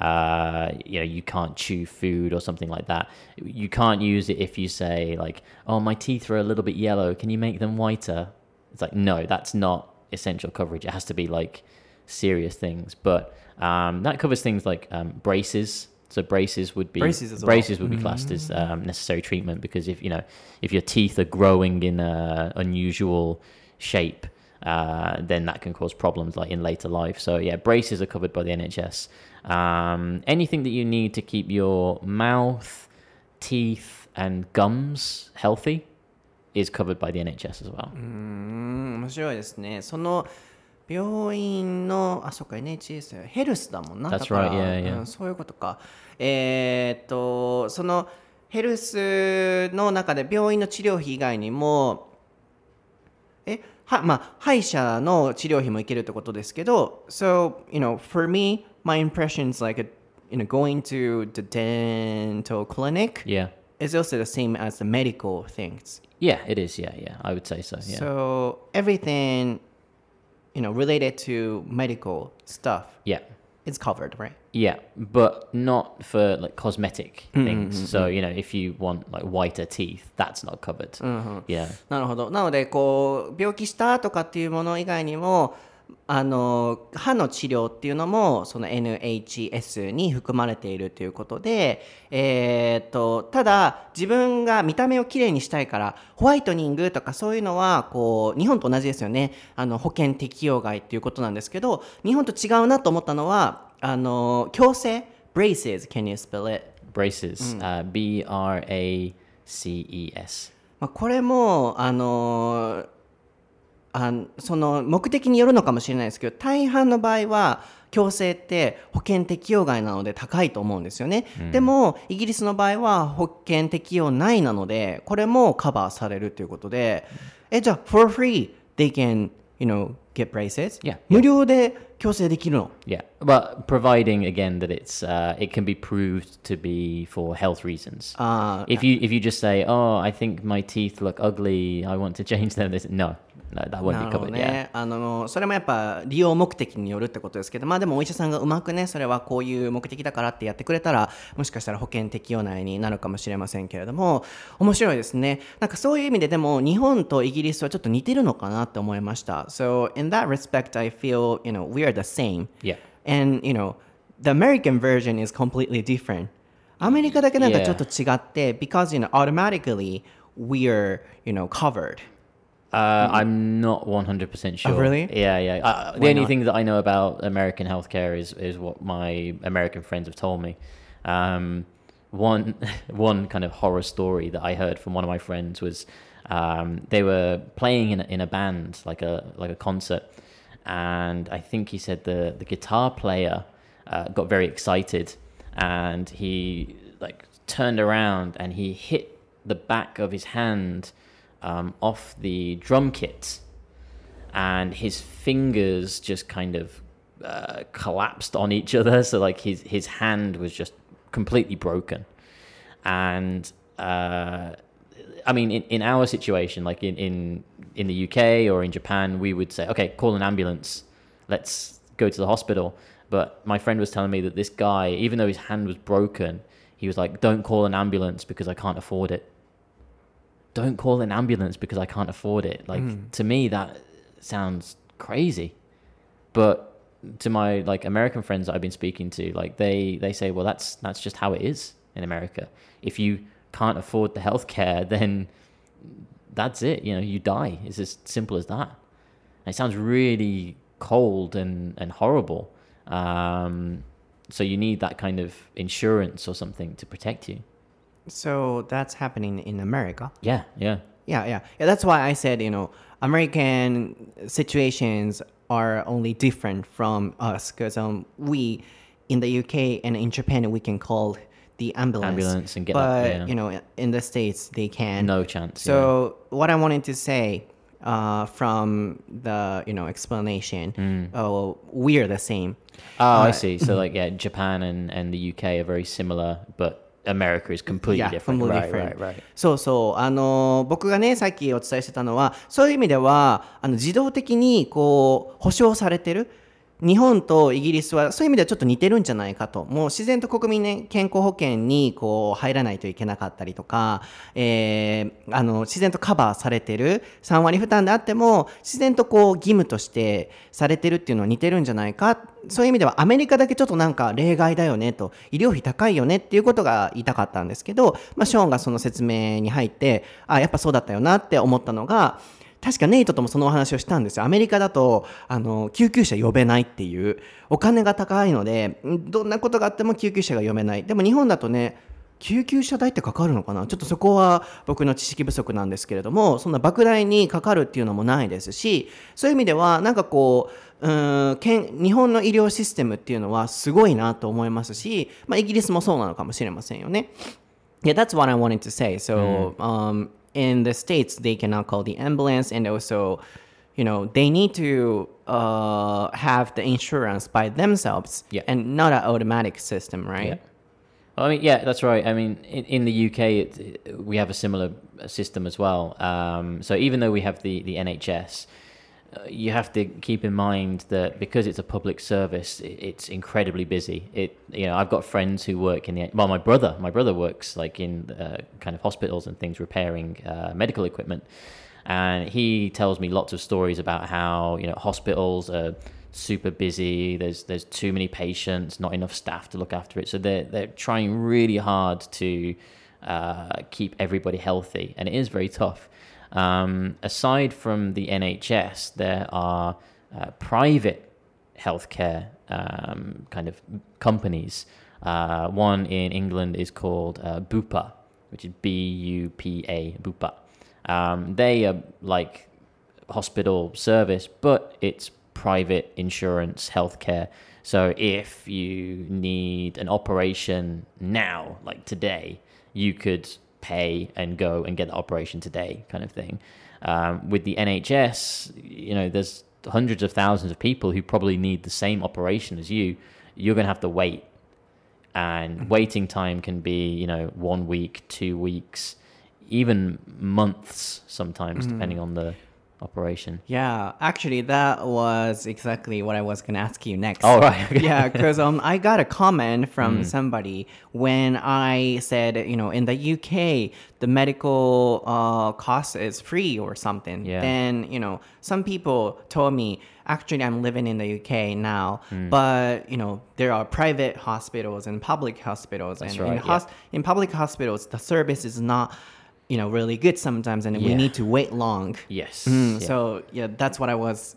Uh, you know, you can't chew food or something like that. You can't use it if you say like, "Oh, my teeth are a little bit yellow. Can you make them whiter?" It's like, no, that's not essential coverage. It has to be like serious things. But um, that covers things like um, braces. So braces would be Braces as well. braces would be classed as um, necessary treatment because if you know if your teeth are growing in a unusual shape, uh, then that can cause problems like in later life. So yeah, braces are covered by the NHS. Um, anything that you need to keep your mouth, teeth, and gums healthy is covered by the NHS as well. うーん面白いですね。その 病院の、あ、そっか、NHS ヘルスだもんな。That's だから right, yeah, yeah. うんそういうことか。えーっと、そのヘルスの中で病院の治療費以外にも、えはまあ歯医者の治療費もいけるってことですけど so you know for me my impression is like a, you know going to the dental clinic Yeah. is also the same as the medical things Yeah, it is. Yeah, yeah. I would say so. Yeah. so everything you know related to medical stuff yeah. is covered right Yeah, but not for like cosmetic Mm-hmm, things. So, you know, if you want like whiter teeth, that's not covered. Mm-hmm. Yeah. なるほどなのでこう病気したとかっていうもの以外にも あの歯の治療っていうのもその NHS に含まれているということで、えー、とただ自分が見た目をきれいにしたいからホワイトニングとかそういうのはこう日本と同じですよねあの保険適用外っていうことなんですけど日本と違うなと思ったのはあの矯正 braces can you spell it? Braces. Mm. Uh, B R A C E S. まあ、これもあのあその目的によるのかもしれないですけど大半の場合は矯正って保険適用外なので高いと思うんですよね、でもイギリスの場合は保険適用内なのでこれもカバーされるということでえじゃあ for free they can you know get braces Yeah, 無料で矯正できるの Yeah. But providing again that it's uh, it can be proved to be for health reasons. あー if you if you just say, "Oh, I think my teeth look ugly. I want to change them," this no, no, that won't な be るほど covered. ね、あのそれもやっぱ利用目的によるってことですけどまあでもお医者さんがうまくねそれはこういう目的だからってやってくれたらもしかしたら保険適用内になるかもしれませんけれども面白いですねなんかそういう意味ででも日本とイギリスはちょっと似てるのかなって思いました So in that respect I feel you know we are the same Yeah. and you know the American version is completely different アメリカだけなんかちょっと違って、because you know automatically we are you know covered Uh, I'm not 100% sure. Mm. Oh, really? Yeah, yeah. Uh, the Why only not? thing that I know about American healthcare is is what my American friends have told me. Um, one one kind of horror story that I heard from one of my friends was um, they were playing in a, in a band like a like a concert, and I think he said the the guitar player uh, got very excited, and he like turned around and he hit the back of his hand um, off the drum kit, and his fingers just kind of uh, collapsed on each other. So like his his hand was just completely broken, and uh, I mean in, in our situation, like in, in in the UK or in Japan, we would say, okay, call an ambulance, let's go to the hospital. But my friend was telling me that this guy, even though his hand was broken, he was like, don't call an ambulance because I can't afford it don't call an ambulance because I can't afford it. Like hmm. to me that sounds crazy. But to my like American friends that I've been speaking to, like they they say, well that's that's just how it is in America. If you can't afford the healthcare, then that's it. You know, you die. It's as simple as that. And it sounds really cold and and horrible. Um, so you need that kind of insurance or something to protect you. So that's happening in America. Yeah, yeah. Yeah, yeah. Yeah, that's why I said, you know, American situations are only different from us because um, we in the UK and in Japan we can call the ambulance. Ambulance and get but, that, yeah. you know, in the States they can. No chance. yeah. So what I wanted to say uh, from the, you know, explanation, Mm. oh, we are the same. Oh, I Uh, see. So like yeah, Japan and, and the UK are very similar, but America is completely Yeah, different. completely right, different. right, right. そうそうあの僕がねさっきお伝えしてたのはそういう意味ではあの自動的にこう保証されてる 日本とイギリスはそういう意味ではちょっと似てるんじゃないかと。もう自然と国民、ね、健康保険にこう入らないといけなかったりとか、えーあの自然とカバーされてる。3割負担であっても自然とこう義務としてされてるっていうのは似てるんじゃないか。そういう意味ではアメリカだけちょっとなんか例外だよねと。医療費高いよねっていうことが言いたかったんですけど、まあ、ショーンがその説明に入ってあやっぱそうだったよなって思ったのが確かネイトともそのお話をしたんですよ。アメリカだとあの救急車呼べないっていうお金が高いのでんどんなことがあっても救急車が呼べないでも日本だとね救急車代ってかかるのかな？ちょっとそこは僕の知識不足なんですけれどもそんな莫大にかかるっていうのもないですしそういう意味ではなんかこううーんけん日本の医療システムっていうのはすごいなと思いますし、まあ、イギリスもそうなのかもしれませんよね。Yeah, that's what I wanted to say. So, um, in the states they cannot call the ambulance and also you know they need to uh, have the insurance by themselves Yeah. and not an automatic system right Yeah. Well, I mean, yeah, that's right. I mean, in, in the UK, it, it- we have a similar system as well. Um, so even though we have the, the NHS, you have to keep in mind that because it's a public service, it's incredibly busy. It, you know, I've got friends who work in the well, my brother, my brother works like in uh, kind of hospitals and things, repairing uh, medical equipment, and he tells me lots of stories about how you know hospitals are super busy. There's there's too many patients, not enough staff to look after it. So they're they're trying really hard to uh, keep everybody healthy, and it is very tough. Um, aside from the NHS, there are uh, private healthcare um, kind of companies. Uh, one in England is called uh, Bupa, which is B U P A, Bupa. Um, they are like hospital service, but it's private insurance healthcare. So if you need an operation now, like today, you could pay and go and get the operation today, kind of thing. Um, with the NHS, you know, there's hundreds of thousands of people who probably need the same operation as you. You're going to have to wait. And waiting time can be, you know, one week, two weeks, even months sometimes, depending on the operation. Yeah, actually, that was exactly what I was gonna ask you next. Oh, right, okay. yeah, because um, I got a comment from Mm. somebody when I said, you know, in the UK, the medical uh, cost is free or something. Yeah. Then, you know, some people told me, actually, I'm living in the UK now, Mm. but, you know, there are private hospitals and public hospitals. That's and in, right, hos- in public hospitals, the service is not, you know, really good sometimes, and we need to wait long. Yes. Mm, yeah. So yeah, that's what I was.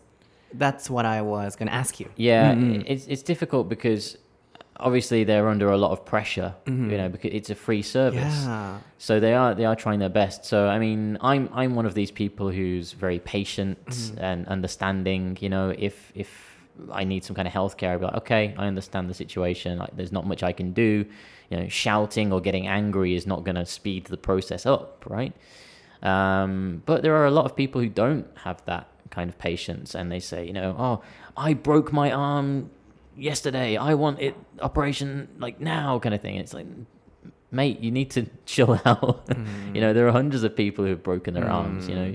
That's what I was gonna ask you. Yeah, mm-hmm. it's it's difficult because uh, obviously they're under a lot of pressure, mm-hmm. you know, because it's a free service. Yeah. So they are they are trying their best. So I mean, I'm I'm one of these people who's very patient mm-hmm. and understanding. You know, if if I need some kind of healthcare, I'll be like, okay, I understand the situation. Like, there's not much I can do. You know, shouting or getting angry is not going to speed the process up, right? Um, but there are a lot of people who don't have that kind of patience, and they say, you know, oh, I broke my arm yesterday. I want it operation like now, kind of thing. It's like, mate, you need to chill out. you know, there are hundreds of people who have broken their arms. You know,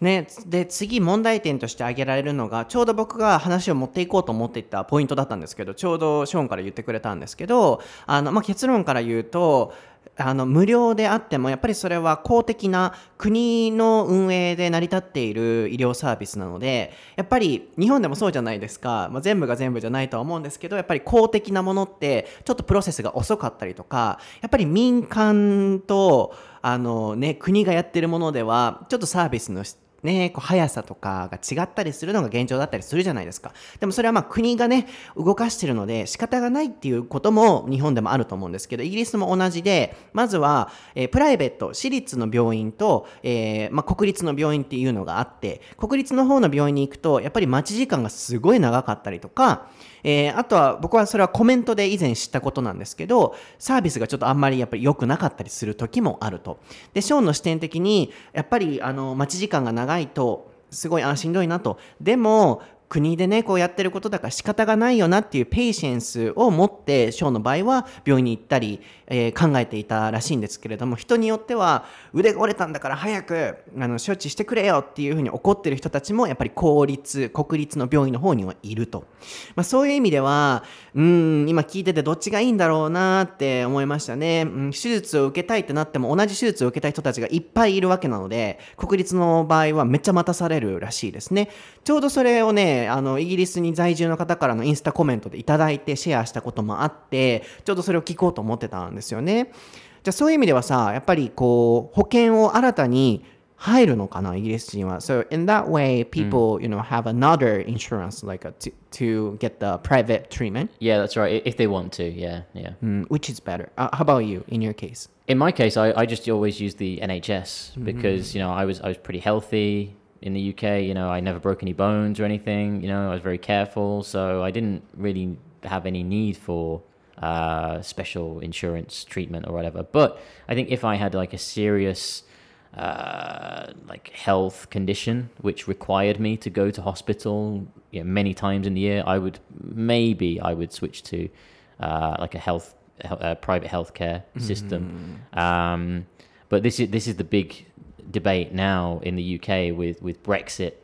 ね、で次問題点として挙げられるのがちょうど僕が話を持っていこうと思っていたポイントだったんですけどちょうどショーンから言ってくれたんですけどあの、まあ、結論から言うとあの無料であってもやっぱりそれは公的な国の運営で成り立っている医療サービスなのでやっぱり日本でもそうじゃないですか、まあ、全部が全部じゃないとは思うんですけどやっぱり公的なものってちょっとプロセスが遅かったりとかやっぱり民間とあの、ね、国がやってるものではちょっとサービスのね、こう速さとかが違ったりするのが現状だったりするじゃないですか。でもそれはまあ国がね、動かしてるので仕方がないっていうことも日本でもあると思うんですけど、イギリスも同じで、まずは、えープライベート、私立の病院と、えーまあ、国立の病院っていうのがあって、国立の方の病院に行くと、やっぱり待ち時間がすごい長かったりとか、えーあとは僕はそれはコメントで以前知ったことなんですけど、サービスがちょっとあんまりやっぱり良くなかったりする時もあると。で、ショーンの視点的に、やっぱりあの待ち時間が長いと、すごいあしんどいなと。でも、国でね、こうやってることだから仕方がないよなっていうペイシェンスを持って、ショーの場合は病院に行ったり、えー考えていたらしいんですけれども、人によっては腕が折れたんだから早くあの処置してくれよっていうふうに怒ってる人たちもやっぱり公立、国立の病院の方にはいると。まあ、そういう意味では、うん、今聞いててどっちがいいんだろうなって思いましたね。うん、手術を受けたいってなっても同じ手術を受けたい人たちがいっぱいいるわけなので、国立の場合はめっちゃ待たされるらしいですね。ちょうどそれをね、あの、イギリスに在住の方からのインスタコメントでいただいてシェアしたこともあって、ちょうどそれを聞こうと思ってたんでよね。じゃあそういう意味ではさ、やっぱりこう、保険を新たに入るのかな、イギリス人は。So in that way, people, you know, have another insurance, like a, to, to get the private treatment, yeah, that's right. i- If they want to, yeah, yeah. mm, which is better. Uh, how about you, in your case? In my case, I, I just always use the NHS because you know I was I was pretty healthy in the UK. You know, I never broke any bones or anything. You know, I was very careful, so I didn't really have any need for uh, special insurance treatment or whatever. But I think if I had like a serious uh, like health condition which required me to go to hospital you know, many times in the year, I would maybe I would switch to uh, like a health uh, private healthcare system. Um, but this is this is the big debate now in the UK with with Brexit,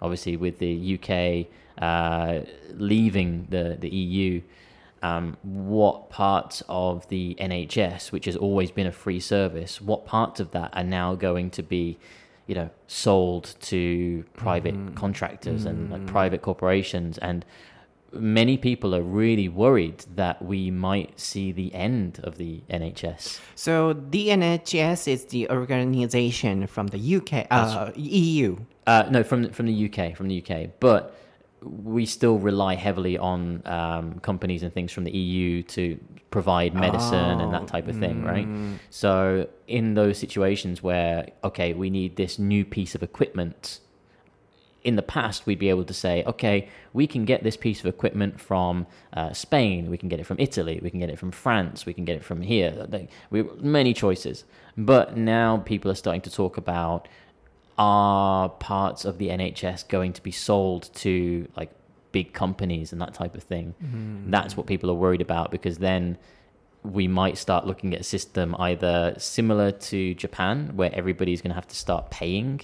obviously with the UK uh, leaving the the EU. Um, what parts of the NHS, which has always been a free service, what parts of that are now going to be, you know, sold to private contractors and like private corporations? And many people are really worried that we might see the end of the NHS. So the NHS is the organization from the UK, uh, EU. Uh, no, from from the UK, from the UK, but we still rely heavily on um, companies and things from the EU to provide medicine and that type of thing, right? So in those situations where okay, we need this new piece of equipment. In the past, we'd be able to say, okay, we can get this piece of equipment from uh, Spain, we can get it from Italy, we can get it from France, we can get it from here. Like, we many choices. But now people are starting to talk about are parts of the NHS going to be sold to like big companies and that type of thing? That's what people are worried about because then we might start looking at a system either similar to Japan, where everybody's going to have to start paying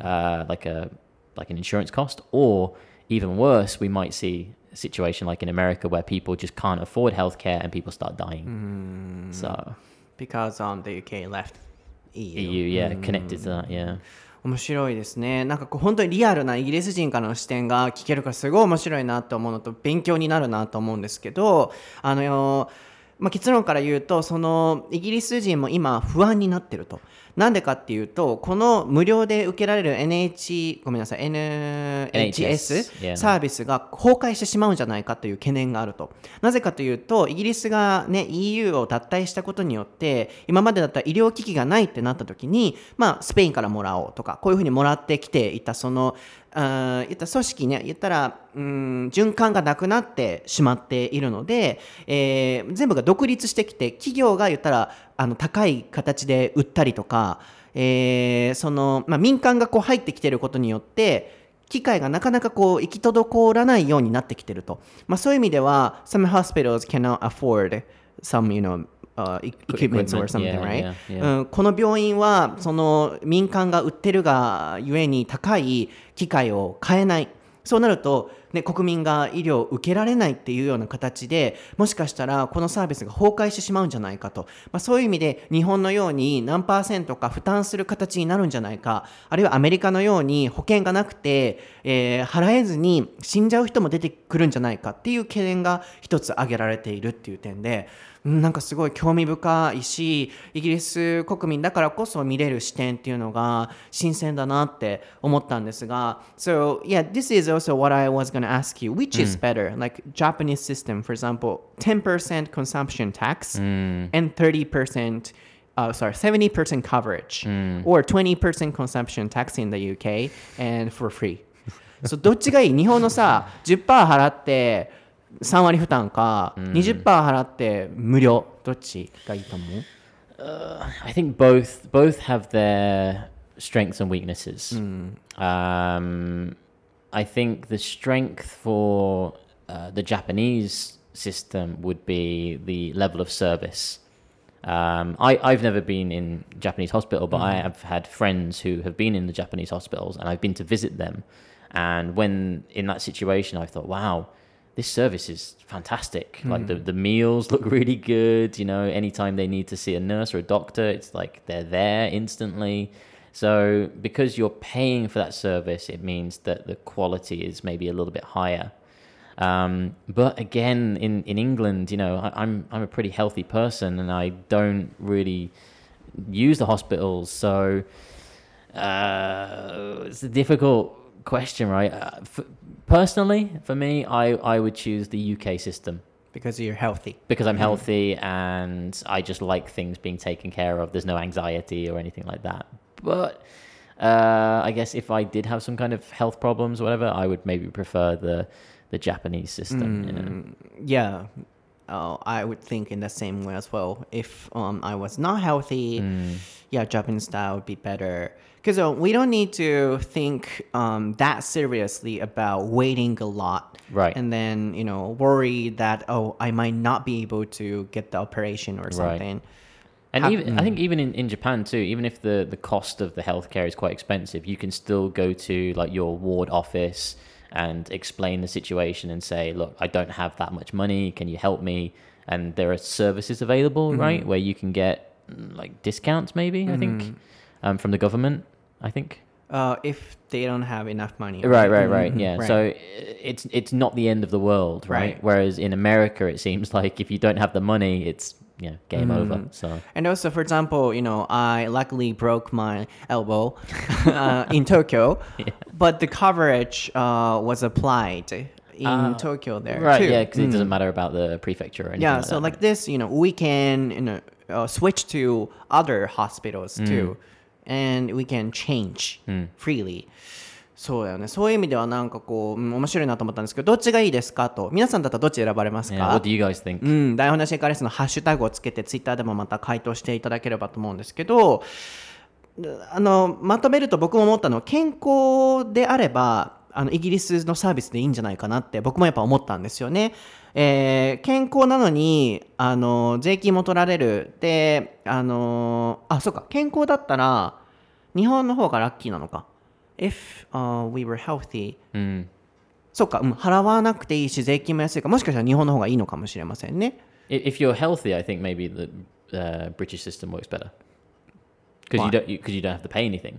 uh, like a like an insurance cost, or even worse, we might see a situation like in America where people just can't afford healthcare and people start dying. So because um, the UK left EU. EU, yeah, connected to that, yeah. 面白いですねなんかこう本当にリアルなイギリス人からの視点が聞けるからすごい面白いなと思うのと勉強になるなと思うんですけどあのまあ、結論から言うとそのイギリス人も今不安になってると。なんでかっていうとこの無料で受けられる NH ごめんなさい NHS. サービスが崩壊してしまうんじゃないかという懸念があると。なぜかというとイギリスが、ね、EU を脱退したことによって今までだったら医療機器がないってなった時に、まあ、スペインからもらおうとかこういうふうにもらってきていたその言った組織ね言ったらうん循環がなくなってしまっているので、えー全部が独立してきて企業が言ったらあの高い形で売ったりとか、えーそのまあ、民間がこう入ってきてることによって機械がなかなかこう行き届らないようになってきてると、まあ、そういう意味では some hospitals cannot afford some you know uh, e- equipment or Equipment, something, yeah, right? yeah, yeah. うん、この病院はその民間が売ってるがゆえに高い機械を買えない。そうなると、ね、国民が医療を受けられないっていうような形でもしかしたらこのサービスが崩壊してしまうんじゃないかと、まあ、そういう意味で日本のように何パーセントか負担する形になるんじゃないか。あるいはアメリカのように保険がなくて、えー払えずに死んじゃう人も出てくるんじゃないかっていう懸念が一つ挙げられているっていう点で。うんなんかすごい興味深いしイギリス国民だからこそ見れる視点っていうのが新鮮だなって思ったんですが So yeah this is also what I was gonna ask you which is better like Japanese system for example 10% consumption tax and 30% uh, sorry 70% coverage or 20% consumption tax in the UK and for free so どっちがいい日本のさ10%払って3割負担か、20%払って無料どっちがいいと思う I think both both have their strengths and weaknesses. Um, I think the strength for uh, the Japanese system would be the level of service. Um, I, I've never been in Japanese hospital, but I have had friends who have been in the Japanese hospitals, and I've been to visit them. And when in that situation, I thought, wow, this service is fantastic. Like the, the meals look really good. You know, anytime they need to see a nurse or a doctor, it's like they're there instantly. So because you're paying for that service, it means that the quality is maybe a little bit higher. Um, but again, in, in England, you know, I, I'm I'm a pretty healthy person, and I don't really use the hospitals. So uh, it's a difficult question, right? Uh, f- personally, for me, I, I would choose the UK system because you're healthy because I'm healthy and I just like things being taken care of. There's no anxiety or anything like that. But uh, I guess if I did have some kind of health problems or whatever, I would maybe prefer the the Japanese system. you know. yeah uh, I would think in the same way as well. If um, I was not healthy, yeah, Japanese style would be better. Because uh, we don't need to think um, that seriously about waiting a lot. Right. And then, you know, worry that, oh, I might not be able to get the operation or something. right. And even I think even in, in Japan too, even if the, the cost of the healthcare is quite expensive, you can still go to like your ward office and explain the situation and say, look, I don't have that much money. Can you help me? And there are services available, right, where you can get mm, like discounts, maybe I think, um, from the government. I think. Uh, if they don't have enough money. Right, right, right. Mhm, Yeah. right. So it's it's not the end of the world, right? Right. Whereas in America, it seems like if you don't have the money, it's you know, game over. So And also, for example, you know, I luckily broke my elbow uh, in Tokyo, but the coverage uh, was applied in Ah, Tokyo there right, too. yeah, because it doesn't matter about the prefecture or anything. yeah, like so that, like right? this, you know, we can you know uh, switch to other hospitals Mm. too, and we can change freely. そうだよね。そういう意味ではなんかこう、うん面白いなと思ったんですけど、どっちがいいですかと。皆さんだったらどっち選ばれますか？Yeah, what do you guys think? うん、台本なしエカレスのハッシュタグをつけてツイッターでもまた回答していただければと思うんですけどあのまとめると僕も思ったのは健康であればあのイギリスのサービスでいいんじゃないかなって僕もやっぱ思ったんですよね。えー健康なのにあの税金も取られるであのあそうか健康だったら日本の方がラッキーなのか。If、uh, we were healthy うんそうか、うん、払わなくていいし税金も安いからもしかしたら日本の方がいいのかもしれませんね。If you're healthy, I think maybe the uh, British system works better because you don't because you, don't have to pay anything.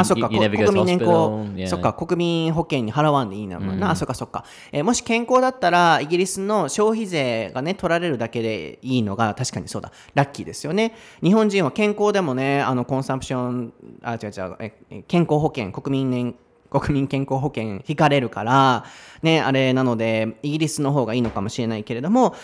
あ、そっか、国民年.功.そっか、国民保険に払わんでいいなな、あ、そっかそっか、えーもし健康だったら、イギリスの消費税がね、取られるだけでいいのが、確かにそうだ、ラッキーですよね。日本人は健康でもね、あの、コンサンプション、あ、違う違う、ええ健康保険、国民年、国民健康保険引かれるから、ね、あれなので、イギリスの方がいいのかもしれないけれども、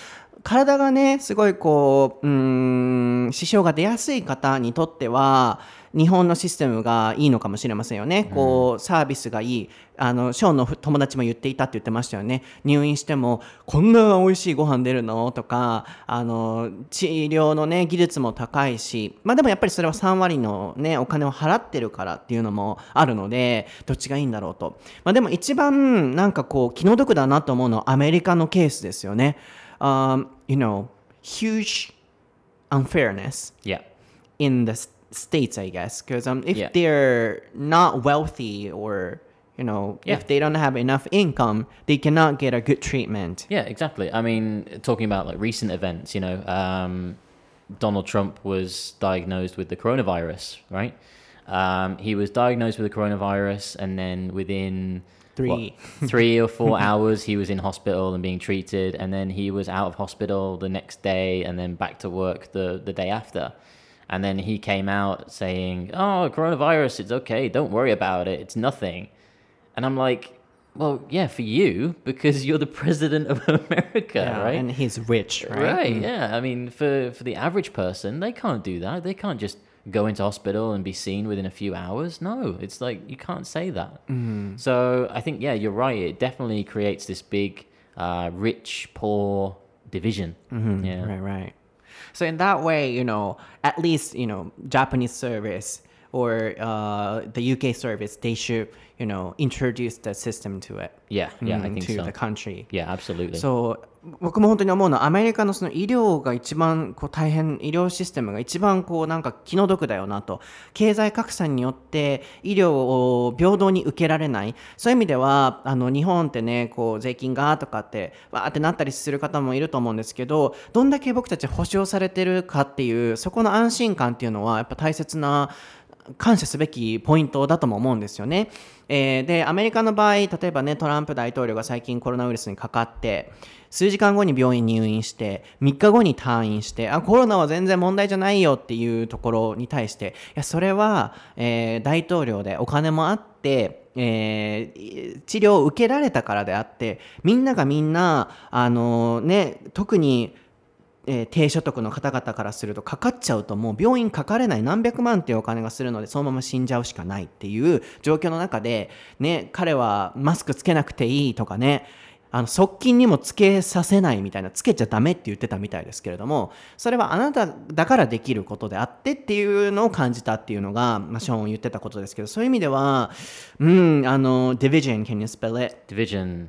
体がね、すごいこう、うーん、支障が出やすい方にとっては、日本のシステムがいいのかもしれませんよね。こう、サービスがいい。あの、ショーンの友達も言っていたって言ってましたよね。入院しても、こんな美味しいご飯出るの？とか、あの、治療のね、技術も高いし、まあでもやっぱりそれは3割のね、お金を払ってるからっていうのもあるので、どっちがいいんだろうと。まあでも一番なんかこう、気の毒だなと思うのはアメリカのケースですよね。Um, you know, huge unfairness Yeah. in the states, I guess, because um, if Yeah. they're not wealthy or you know, Yeah. if they don't have enough income, they cannot get a good treatment. Yeah, exactly. I mean, talking about like recent events, you know, um, Donald Trump was diagnosed with the coronavirus, right? Um, he was diagnosed with the coronavirus, and then within Three. what, three or four hours, he was in hospital and being treated, and then he was out of hospital the next day, and then back to work the the day after. And then he came out saying, "Oh, coronavirus, it's okay. Don't worry about it. It's nothing." And I'm like, "Well, yeah, for you because you're the president of America, Yeah, right?" And he's rich, right? Right. Mm. Yeah. I mean, for for the average person, they can't do that. They can't just go into hospital and be seen within a few hours. No, it's like you can't say that. Mm. So I think yeah, you're right. It definitely creates this big uh, rich poor division. Mm-hmm, yeah. Right, right. So in that way, you know, at least you know Japanese service or uh, the UK service, they should you know introduce the system to it. Yeah. Yeah. I mm, think to so. the country. Yeah. Absolutely. そう僕も本当に思うのはアメリカのその医療が一番こう大変医療システムが一番こうなんか気の毒だよなと経済格差によって医療を平等に受けられないそういう意味ではあの日本ってねこう税金がとかってわーってなったりする方もいると思うんですけどどんだけ僕たち保障されてるかっていうそこの安心感っていうのはやっぱ大切な感謝すべきポイントだとも思うんですよね。えーでアメリカの場合例えばねトランプ大統領が最近コロナウイルスにかかって数時間後に病院入院して3日後に退院してあコロナは全然問題じゃないよっていうところに対していやそれは、えー大統領でお金もあってえー治療を受けられたからであってみんながみんなあのね特にえー低所得の方々からするとかかっちゃうともう病院かかれない何百万っていうお金がするのでそのまま死んじゃうしかないっていう状況の中で、ね、彼はマスクつけなくていいとかねあの側近にもつけさせないみたいなつけちゃダメって言ってたみたいですけれどもそれはあなただからできることであってっていうのを感じたっていうのが、まあ、ショーン言ってたことですけどそういう意味ではうんあの division can you spell it? Division.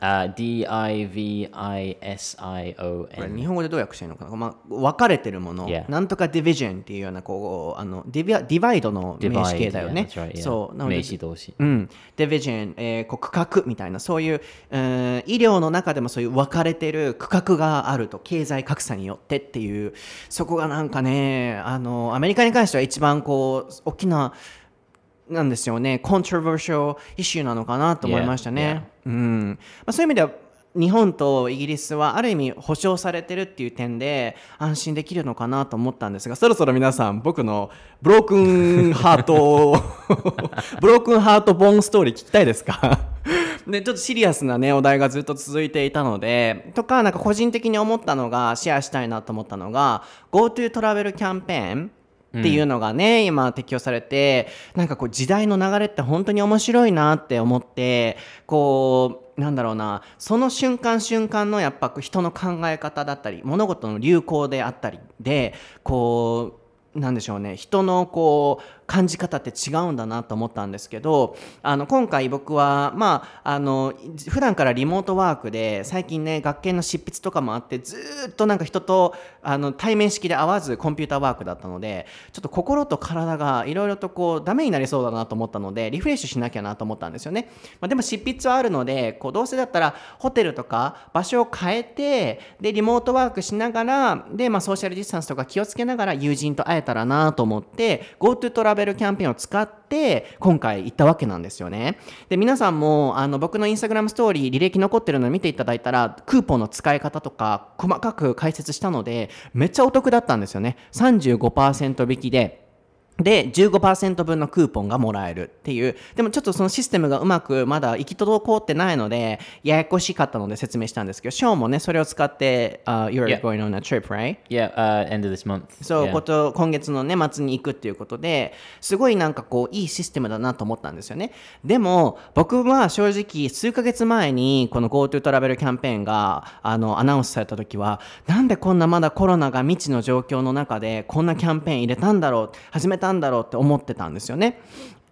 Uh, D I V I S I O これ N. 日本語でどう訳してるのかな、まあ、分かれてるもの、Yeah. なんとかディビジョンっていうようなこうあのディビアディバイドの名詞.形だよね。that's right, yeah. そうなので名詞動詞。うん、ディビジョン、えーこう区画みたいなそういう、えー医療の中でもそういう分かれてる区画があると経済格差によってっていうそこがなんかねあのアメリカに関しては一番こう大きななんですよねコントロバーシャルイシューなのかなと思いましたね。うん。まあ、そういう意味では日本とイギリスはある意味保障されてるっていう点で安心できるのかなと思ったんですがそろそろ皆さん僕の ブロー クンハートブロークンハートボーンストーリー聞きたいですか？でちょっとシリアスなねお題がずっと続いていたのでとかなんか個人的に思ったのがシェアしたいなと思ったのが GoTo トラベルキャンペーンっていうのがね、今適用されてなんかこう時代の流れって本当に面白いなって思ってこうなんだろうなその瞬間瞬間のやっぱ人の考え方だったり物事の流行であったりでこうなんでしょうね人のこう感じ方って違うんだなと思ったんですけどあの今回僕はまああの普段からリモートワークで最近ね学研の執筆とかもあってずっとなんか人とあの対面式で会わずコンピューターワークだったのでちょっと心と体がいろいろとこうダメになりそうだなと思ったのでリフレッシュしなきゃなと思ったんですよね、まあ、でも執筆はあるのでこうどうせだったらホテルとか場所を変えてでリモートワークしながらで、まあ、ソーシャルディスタンスとか気をつけながら友人と会えたらなと思って GoTo トラベルキャンペーンを使って今回行ったわけなんですよね。で皆さんもあの僕のインスタグラムストーリー履歴残ってるのを見ていただいたらクーポンの使い方とか細かく解説したのでめっちゃお得だったんですよね。35%引きで。で15%分のクーポンがもらえるっていうでもちょっとそのシステムがうまくまだ行き届ってないのでややこしかったので説明したんですけどショーンもねそれを使って、uh, You're Yeah. going on a trip, right? Yeah, uh, end of this month. そう、yeah. こと今月のね末に行くっていうことですごいなんかこういいシステムだなと思ったんですよねでも僕は正直数ヶ月前にこの GoTo トラベルキャンペーンがあのアナウンスされた時はなんでこんなまだコロナが未知の状況の中でこんなキャンペーン入れたんだろう始めたんだろうって思ってたんですよね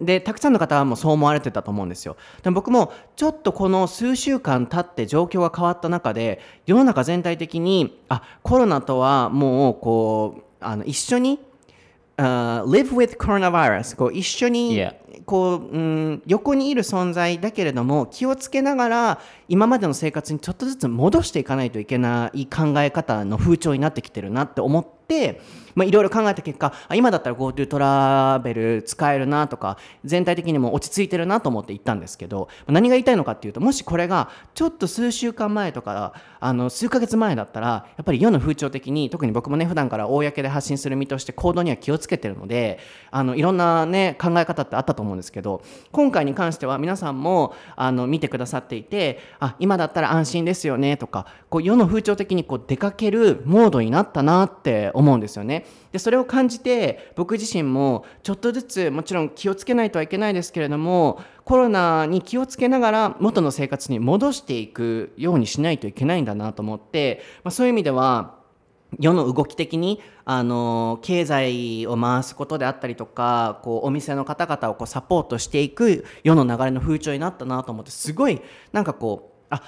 でたくさんの方はもうそう思われてたと思うんですよでも僕もちょっとこの数週間経って状況が変わった中で世の中全体的にあコロナとはもうこうあの一緒に、uh, live with coronavirus こう一緒に Yeah. こう、うん、横にいる存在だけれども気をつけながら今までの生活にちょっとずつ戻していかないといけない考え方の風潮になってきてるなって思って、まあ、いろいろ考えた結果今だったら GoTo トラベル使えるなとか全体的にも落ち着いてるなと思って行ったんですけど何が言いたいのかっていうともしこれがちょっと数週間前とかあの数ヶ月前だったらやっぱり世の風潮的に特に僕もね普段から公で発信する身として行動には気をつけてるのであのいろんなね考え方ってあったと思うんですけど今回に関しては皆さんもあの見てくださっていてあ今だったら安心ですよねとかこう世の風潮的にこう出かけるモードになったなって思うんですよね。でそれを感じて僕自身もちょっとずつもちろん気をつけないとはいけないですけれどもコロナに気をつけながら元の生活に戻していくようにしないといけないんだなと思って、まあ、そういう意味では世の動き的にあの経済を回すことであったりとかこうお店の方々をこうサポートしていく世の流れの風潮になったなと思ってすごいなんかこうあ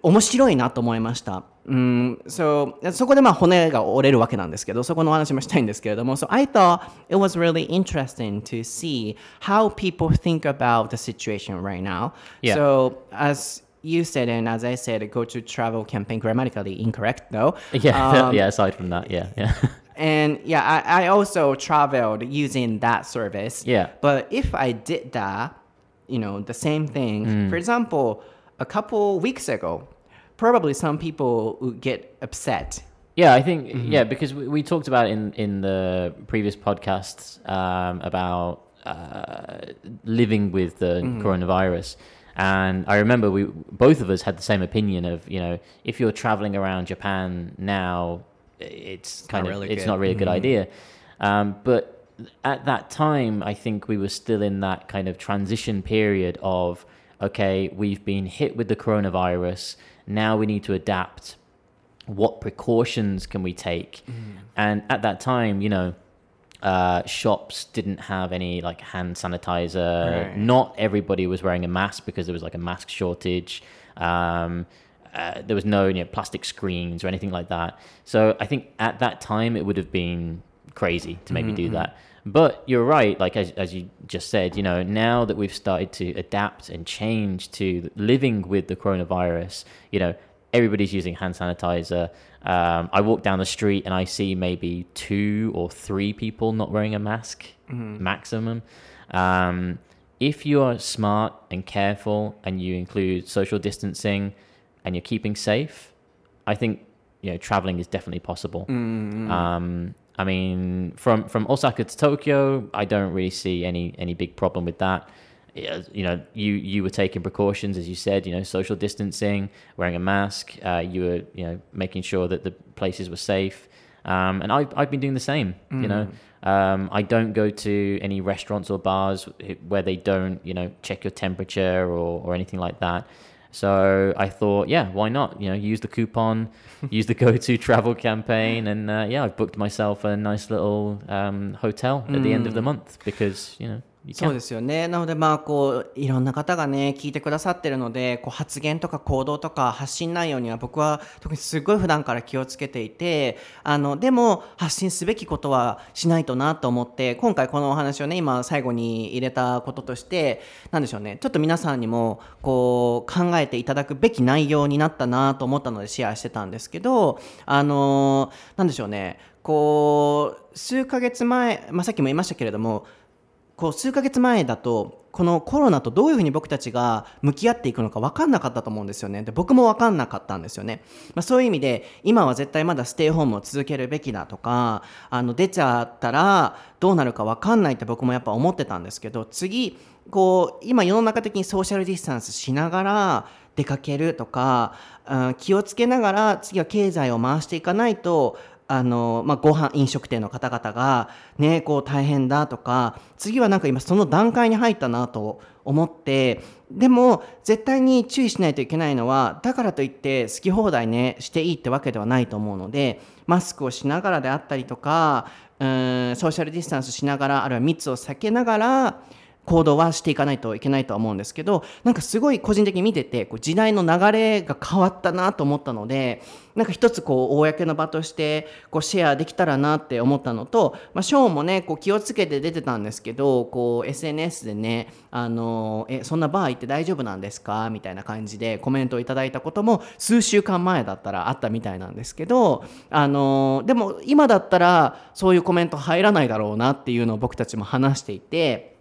面白いなと思いました。うん、so, そこでまあ骨が折れるわけなんですけど、そこのお話もしたいんですけれども、so I thought it was really interesting to see how people think about the situation right now. Yeah. So as you said and as I said, go to travel campaign grammatically incorrect though. Yeah, Um, yeah. Aside from that, yeah, yeah. and yeah, I, I also traveled using that service. Yeah. But if I did that, you know, the same thing, Mm. for example, a couple weeks ago, probably some people would get upset. Yeah, I think Mm-hmm. yeah because we, we talked about in in the previous podcasts um, about uh, living with the Mm-hmm. coronavirus, and I remember we both of us had the same opinion of you know if you're traveling around Japan now, it's kind not of really it's good. not really a good idea, um, but at that time I think we were still in that kind of transition period of okay, we've been hit with the coronavirus. Now we need to adapt. What precautions can we take? And at that time, you know, uh, shops didn't have any like hand sanitizer. Right. Not everybody was wearing a mask because there was like a mask shortage. Um, uh, there was no you know, plastic screens or anything like that. So I think at that time it would have been crazy to maybe do that. But you're right, like as, as you just said, you know, now that we've started to adapt and change to living with the coronavirus, you know, everybody's using hand sanitizer. Um, I walk down the street and I see maybe two or three people not wearing a mask maximum. Um, if you are smart and careful and you include social distancing and you're keeping safe, I think you know traveling is definitely possible. Um, I mean, from from Osaka to Tokyo, I don't really see any any big problem with that. Yeah, You know, you you were taking precautions, as you said. You know, social distancing, wearing a mask. Uh, you were you know making sure that the places were safe. Um, and I've I've been doing the same. You know, um, I don't go to any restaurants or bars where they don't you know check your temperature or or anything like that. So I thought, yeah, why not? You know, use the coupon, use the go-to travel campaign, and uh, yeah, I've booked myself a nice little um, hotel at the end of the month because you know そうですよね。なのでまあこういろんな方がね聞いてくださってるのでこう発言とか行動とか発信内容には僕は特にすごい普段から気をつけていてあのでも発信すべきことはしないとなと思って今回このお話をね今最後に入れたこととしてなんでしょうね。ちょっと皆さんにもこう考えていただくべき内容になったなと思ったのでシェアしてたんですけどあのなんでしょうね。こう数ヶ月前、まあ、さっきも言いましたけれどもこう数ヶ月前だとこのコロナとどういうふうに僕たちが向き合っていくのか分かんなかったと思うんですよね。で僕も分かんなかったんですよね、まあ、そういう意味で今は絶対まだステイホームを続けるべきだとかあの出ちゃったらどうなるか分かんないって僕もやっぱ思ってたんですけど次こう今世の中的にソーシャルディスタンスしながら出かけるとか、うん気をつけながら次は経済を回していかないとあの、まあ、ご飯飲食店の方々が、ね、こう大変だとか次はなんか今その段階に入ったなと思ってでも絶対に注意しないといけないのはだからといって好き放題ねしていいってわけではないと思うのでマスクをしながらであったりとかうんソーシャルディスタンスしながらあるいは密を避けながら行動はしていかないといけないとは思うんですけどなんかすごい個人的に見ててこう時代の流れが変わったなと思ったのでなんか一つこう公の場としてこうシェアできたらなって思ったのと、まあ、ショーもねこう気をつけて出てたんですけどこう SNS でねあのえそんなバー行って大丈夫なんですか？みたいな感じでコメントをいただいたことも数週間前だったらあったみたいなんですけどあのでも今だったらそういうコメント入らないだろうなっていうのを僕たちも話していて。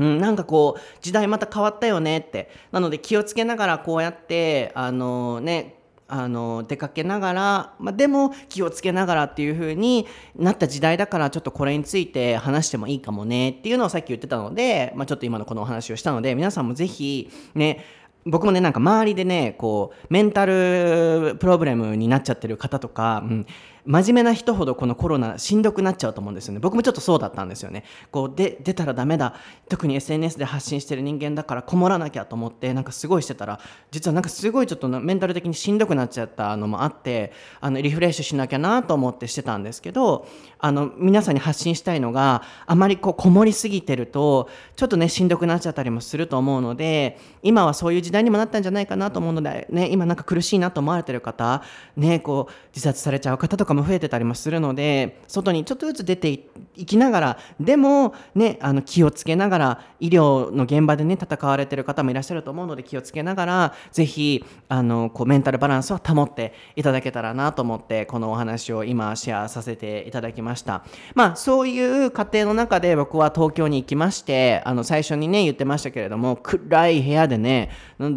うん、なんかこう時代また変わったよねって。なので気をつけながらこうやってあのねあの出かけながら、まあ、でも気をつけながらっていう風になった時代だからちょっとこれについて話してもいいかもねっていうのをさっき言ってたので、まあ、ちょっと今のこのお話をしたので皆さんも是非ね僕もねなんか周りでねこうメンタルプロブレムになっちゃってる方とか、うん、真面目な人ほどこのコロナしんどくなっちゃうと思うんですよね。僕もちょっとそうだったんですよね。こうで出たらダメだ。特に SNS で発信してる人間だからこもらなきゃと思ってなんかすごいしてたら実はなんかすごいちょっとメンタル的にしんどくなっちゃったのもあってあのリフレッシュしなきゃなと思ってしてたんですけどあの皆さんに発信したいのがあまりこうこもりすぎてるとちょっとねしんどくなっちゃったりもすると思うので今はそういう時代にもなったんじゃないかなと思うので、ね、今なんか苦しいなと思われてる方、ね、こう自殺されちゃう方とかも増えてたりもするので外にちょっとずつ出ていきながらでも、ね、あの気をつけながら医療の現場でね戦われてる方もいらっしゃると思うので気をつけながらぜひあのこうメンタルバランスを保っていただけたらなと思ってこのお話を今シェアさせていただきました。まあそういう過程の中で僕は東京に行きましてあの最初にね言ってましたけれども暗い部屋でね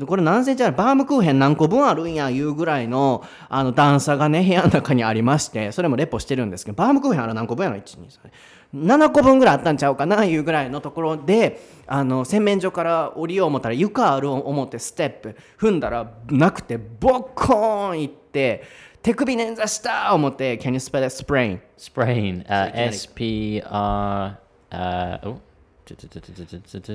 これ何センチあるバームクーヘン何個分あるんやいうぐらいのあの段差がね部屋の中にありましてそれもレポしてるんですけどバームクーヘンあれ何個分やろ1 2 3 7個分ぐらいあったんちゃうかないうぐらいのところであの洗面所から降りよう思ったら床ある思ってステップ踏んだらなくてボッコーンいって手首捻挫した思って Can you spell that sprain? Sprain. Uh, S-P-R Uh, oh,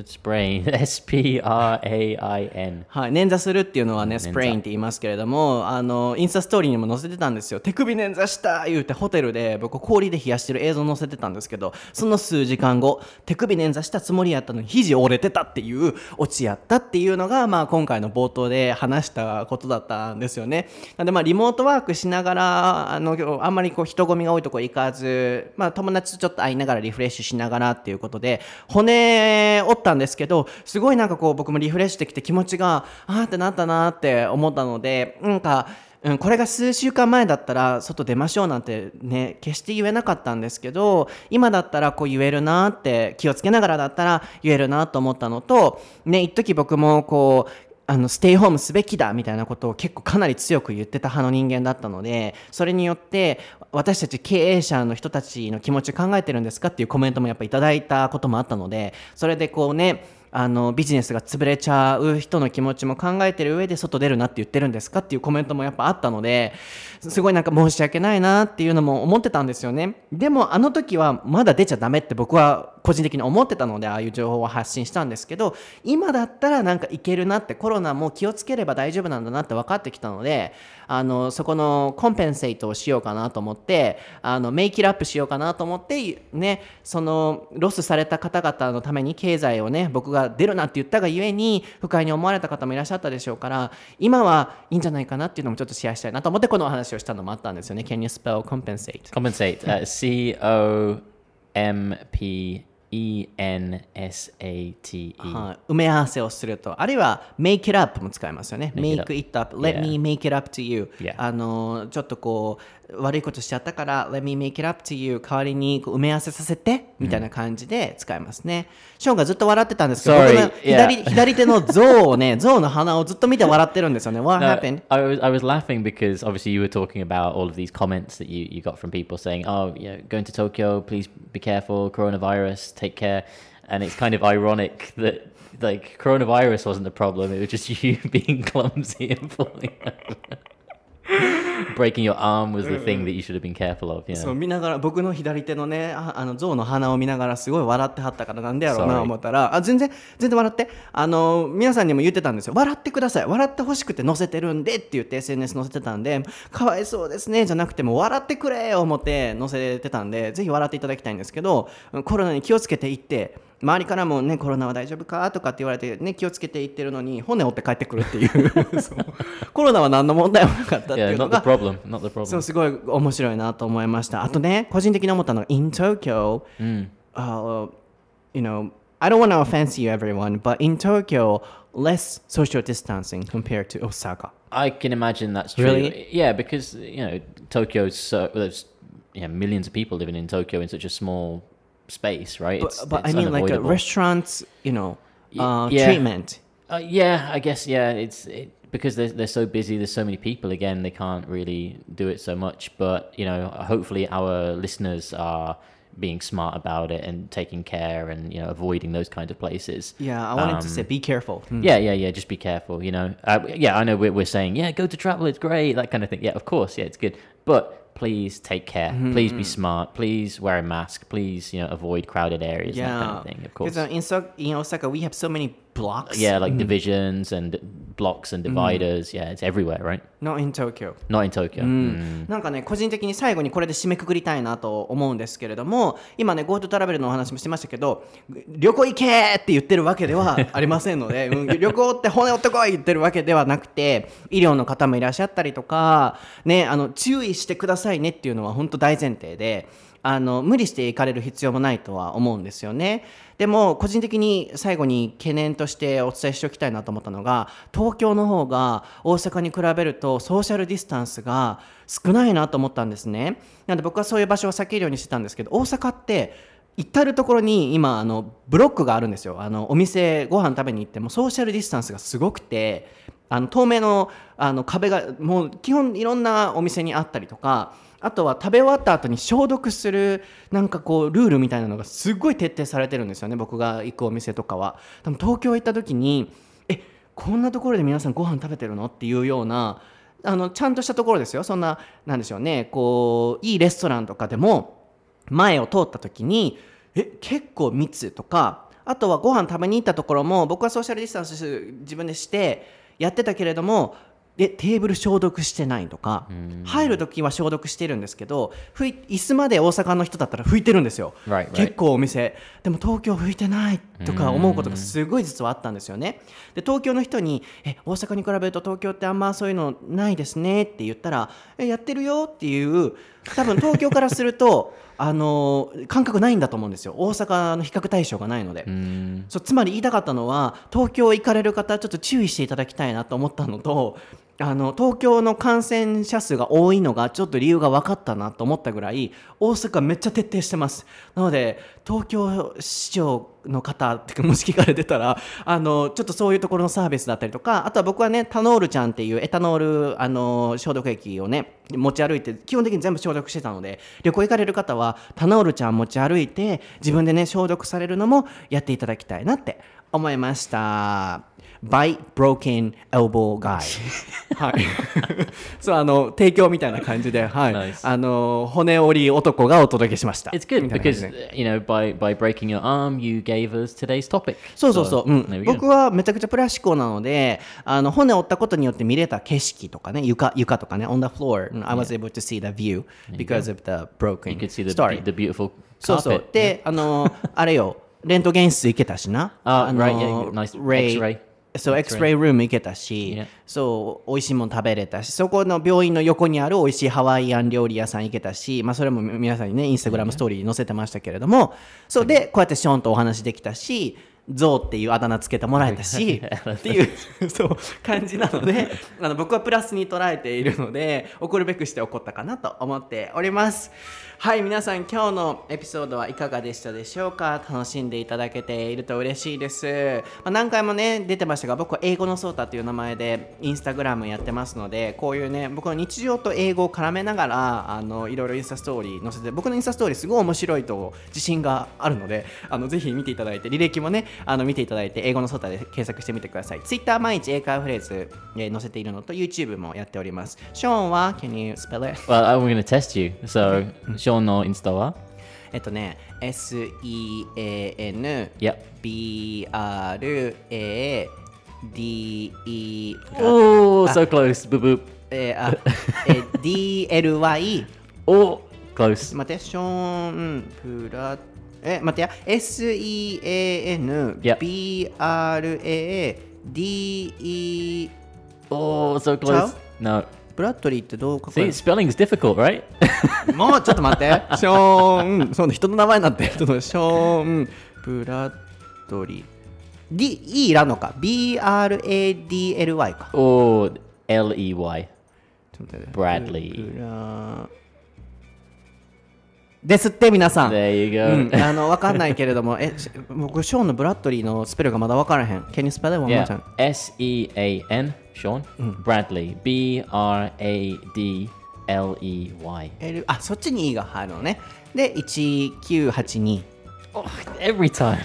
sprain S P R A I N はい、捻挫するっていうのはね、捻挫スプレインって言いますけれども、あの、インスタストーリーにも載せてたんですよ。手首捻挫した言うてホテルで僕氷で冷やしてる映像載せてたんですけど、その数時間後、手首捻挫したつもりやったのに肘折れてたっていうオチやったっていうのが、まあ今回の冒頭で話したことだったんですよね。なんでまあリモートワークしながら、あの、あんまりこう人混みが多いとこ行かず、まあ友達とちょっと会いながらリフレッシュしながらっていうことで、骨折ったんですけど、すごいなんかこう僕もリフレッシュできて気持ちが、あーってなったなって思ったので、なんか、うん、これが数週間前だったら外出ましょうなんてね決して言えなかったんですけど今だったらこう言えるなって気をつけながらだったら言えるなと思ったのとね一時僕もこうあのステイホームすべきだみたいなことを結構かなり強く言ってた派の人間だったのでそれによって私たち経営者の人たちの気持ちを考えてるんですかっていうコメントもやっぱいただいたこともあったのでそれでこうねあのビジネスが潰れちゃう人の気持ちも考えてる上で外出るなって言ってるんですかっていうコメントもやっぱあったのですごいなんか申し訳ないなっていうのも思ってたんですよね。でもあの時はまだ出ちゃダメって僕は個人的に思ってたのでああいう情報を発信したんですけど今だったらなんかいけるなってコロナも気をつければ大丈夫なんだなって分かってきたのであのそこのコンペンセイトをしようかなと思ってあのメイキラップしようかなと思ってねそのロスされた方々のために経済をね僕が出るなって言ったがゆえに不快に思われた方もいらっしゃったでしょうから今はいいんじゃないかなっていうのもちょっとシェアしたいなと思ってこのお話をしたのもあったんですよね。Can you spell compensate? compensate. Uh, C O M P E N S A T E. はい埋め合わせをすると。あるいは make it up も使いますよね。Make it up. let me make it up to you、Yeah. あのちょっとこう悪いことしちゃったから let me make it up to you 代わりに埋め合わせさせてみたいな感じで使いますね、ショーンがずっと笑ってたんですけど僕の左 yeah. 左手の象をね象の鼻をずっと見て笑ってるんですよね What No, happened? I was I was laughing because obviously you were talking about all of these comments that you, you got from people saying, "Oh, yeah, going to Tokyo, please be careful, coronavirus, take care." And it's kind of ironic that like coronavirus wasn't the problem; it was just you being clumsy and falling. Breaking your arm was the thing that you should have been careful of. そう.見ながら僕の左手のねああの象の鼻を見ながらすごい笑ってはったからなんでやろうな Sorry. 思ったらあ全然全然笑ってあの皆さんにも言ってたんですよ笑ってください笑ってほしくて載せてるんでって言って SNS 載せてたんでかわいそうですねじゃなくてもう笑ってくれよ思って載せてたんでぜひ笑っていただきたいんですけどコロナに気をつけていって周りからもねコロナは大丈夫かとかって言われてね気をつけていってるのに骨折って帰ってくるっていうコロナは何の問題もなかったってい Yeah, うのが the そう.すごい面白いなと思いました。あとね、個人的に思ったのが、in Tokyo、uh, you know, I don't want to offend you everyone, but in Tokyo, less social distancing compared to Osaka. I can imagine that's true. Really? Yeah, because you know Tokyo's so there's you know, millions of people living in Tokyo in such a small space, right? But, It's, but I mean, like a unavoidable. restaurants, you know, uh, yeah. treatment. Uh, yeah, I guess yeah. It's it, because they're they're so busy. There's so many people. Again, they can't really do it so much. But you know, hopefully our listeners are being smart about it and taking care and you know avoiding those kind of places. Yeah, I wanted to Um, say be careful. Hmm. Yeah, yeah, yeah. Just be careful. You know. Uh, yeah, I know we're, we're saying yeah, go to travel. It's great. That kind of thing. Yeah, of course. Yeah, it's good. But please take care. Please be smart. Please wear a mask. Please you know avoid crowded areas. That kind Yeah, of thing. Of course. because uh, in, so- in Osaka we have so many blocks? yeah, like divisions and blocks and dividers. Yeah, it's everywhere, right? Not in Tokyo. Not in Tokyo. Mm. なんかね個人的に最後にこれで締めくくりたいなと思うんですけれども今ね GoTo トラベルのお話もしてましたけど旅行行けーって言ってるわけではありませんので、うん旅行って骨折ってこい言ってるわけではなくて医療の方もいらっしゃったりとか、ね、あの注意してくださいねっていうのは本当大前提であの無理して行かれる必要もないとは思うんですよね。でも個人的に最後に懸念としてお伝えしておきたいなと思ったのが東京の方が大阪に比べるとソーシャルディスタンスが少ないなと思ったんですね。なので僕はそういう場所を避けるようにしてたんですけど大阪って至る所に今あのブロックがあるんですよあのお店ご飯食べに行ってもソーシャルディスタンスがすごくてあの透明のあの壁がもう基本いろんなお店にあったりとかあとは食べ終わった後に消毒するなんかこうルールみたいなのがすごい徹底されてるんですよね僕が行くお店とかは。でも東京行った時にえこんなところで皆さんご飯食べてるの？っていうようなあのちゃんとしたところですよそんななんでしょうねこういいレストランとかでも前を通った時にえ結構密とかあとはご飯食べに行ったところも僕はソーシャルディスタンス自分でしてやってたけれどもでテーブル消毒してないとか入る時は消毒してるんですけど拭い椅子まで大阪の人だったら拭いてるんですよ、Right, right. 結構お店。でも東京拭いてないとか思うことがすごい実はあったんですよね。で東京の人に「え大阪に比べると東京ってあんまそういうのないですね」って言ったら「えやってるよ」っていう多分東京からすると あの感覚ないんだと思うんですよ。大阪の比較対象がないので。そうつまり言いたかったのは東京行かれる方ちょっと注意していただきたいなと思ったのとあの東京の感染者数が多いのがちょっと理由が分かったなと思ったぐらい大阪めっちゃ徹底してますなので東京市長の方ってかもし聞かれてたらあのちょっとそういうところのサービスだったりとかあとは僕はねタノールちゃんっていうエタノールあの消毒液をね持ち歩いて基本的に全部消毒してたので旅行行かれる方はタノールちゃん持ち歩いて自分でね消毒されるのもやっていただきたいなって思いました。Bite Broken Elbow Guy はいそうあの提供みたいな感じで、はい Nice. あの骨折り男がお届けしました It's good because で you know by by breaking your arm, you gave us today's topic. そうそうそう、うん.僕はめちゃくちゃプラス思考なのであの骨折ったことによって見れた景色とかね床床とかね on the floor I was able to see the view because of the broken You could see the story the beautiful そうそう carpet. であのあれよレントゲン室行けたしなあの right, yeah, nice Ray- X-ray そう X-ray ルーム行けたし.そう美味しいもの食べれたしそこの病院の横にある美味しいハワイアン料理屋さん行けたし、まあ、それも皆さんにねインスタグラムストーリーに載せてましたけれどもそうでこうやってショーンとお話できたしゾウっていうあだ名つけてもらえたし っていう そう感じなのであの僕はプラスに捉えているので怒るべくして怒ったかなと思っておりますはい皆さん今日のエピソードはいかがでしたでしょうか？楽しんでいただけていると嬉しいです、まあ、何回もね出てましたが僕は英語のソータという名前でインスタグラムやってますのでこういうね僕の日常と英語を絡めながらあのいろいろインスタストーリー載せて僕のインスタストーリーすごい面白いと自信があるのであのぜひ見ていただいて履歴もねあの見ていただいて英語のソータで検索してみてください。Twitter 毎日英会話フレーズ、えー載せているのと YouTube もやっております。ショーンは？Can you spell it? Well, I'm going to test you. So, Sean no Insta wa? えっとね S-E-A-N Yep. B-R-A-D-E Oh, so close. Boop boop. えーあえー D-L-Y Oh, close. 待ってショーンプラえ待ってや S-E-A-N Yep. B-R-A-D-E Oh, so close. No. ブラッドリーってどう書く See, spelling is difficult, right? もうちょっと待って。ショーン、そうね、人の名前になってる。ショーン、ブラッドリー。D、E いらんのか？B-R-A-D-L-Y か。oh, L E Y. ちょっと待って Bradley. ブラですって皆さん、あの分かんないけれどもえ僕ショーンのブラッドリーのスペルがまだ分からへん Can you ンワンちゃん。S. E. A. N. ショーンブラッドリー B-R-A-D-L-E-Y あそっちにいいが入るのねで1982 Oh, every time.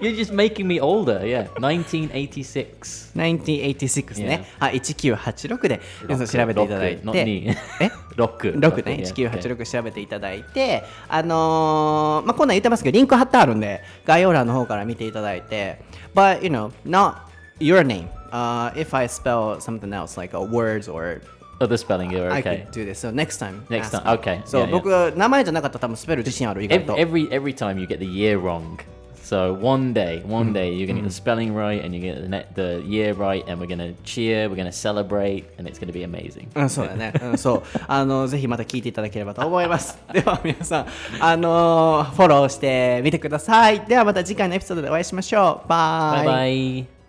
You're just making me older. Yeah. 1986. 1986ね。はい、1986で皆さん調べていただいて。knee. え Rock. 6ね、Yeah, okay. 1986調べていただいて、あのーまあ、こんなん言ってますけど、リンク貼ってあるんで、概要欄の方から見ていただいて、but, you know, not your name. Uh, if I spell something else, like a words or Other spelling, you're I okay. could do this. So next time. Next ask time, me. okay. そう、 Yeah, yeah. 僕、名前じゃなかったら多分スペル自信ある、意外 Every, と。 every every time you get the year wrong. So one day, one day you're gonna get the spelling right and you get the net, the year right, and we're gonna cheer, we're gonna celebrate, and it's gonna be amazing. うん、そうだね。うん、そう。あの、ぜひまた聞いていただければと思います。では、皆さん、あのフォローしてみてください。では、また次回のエピソードでお会いしましょう。バイ Bye bye.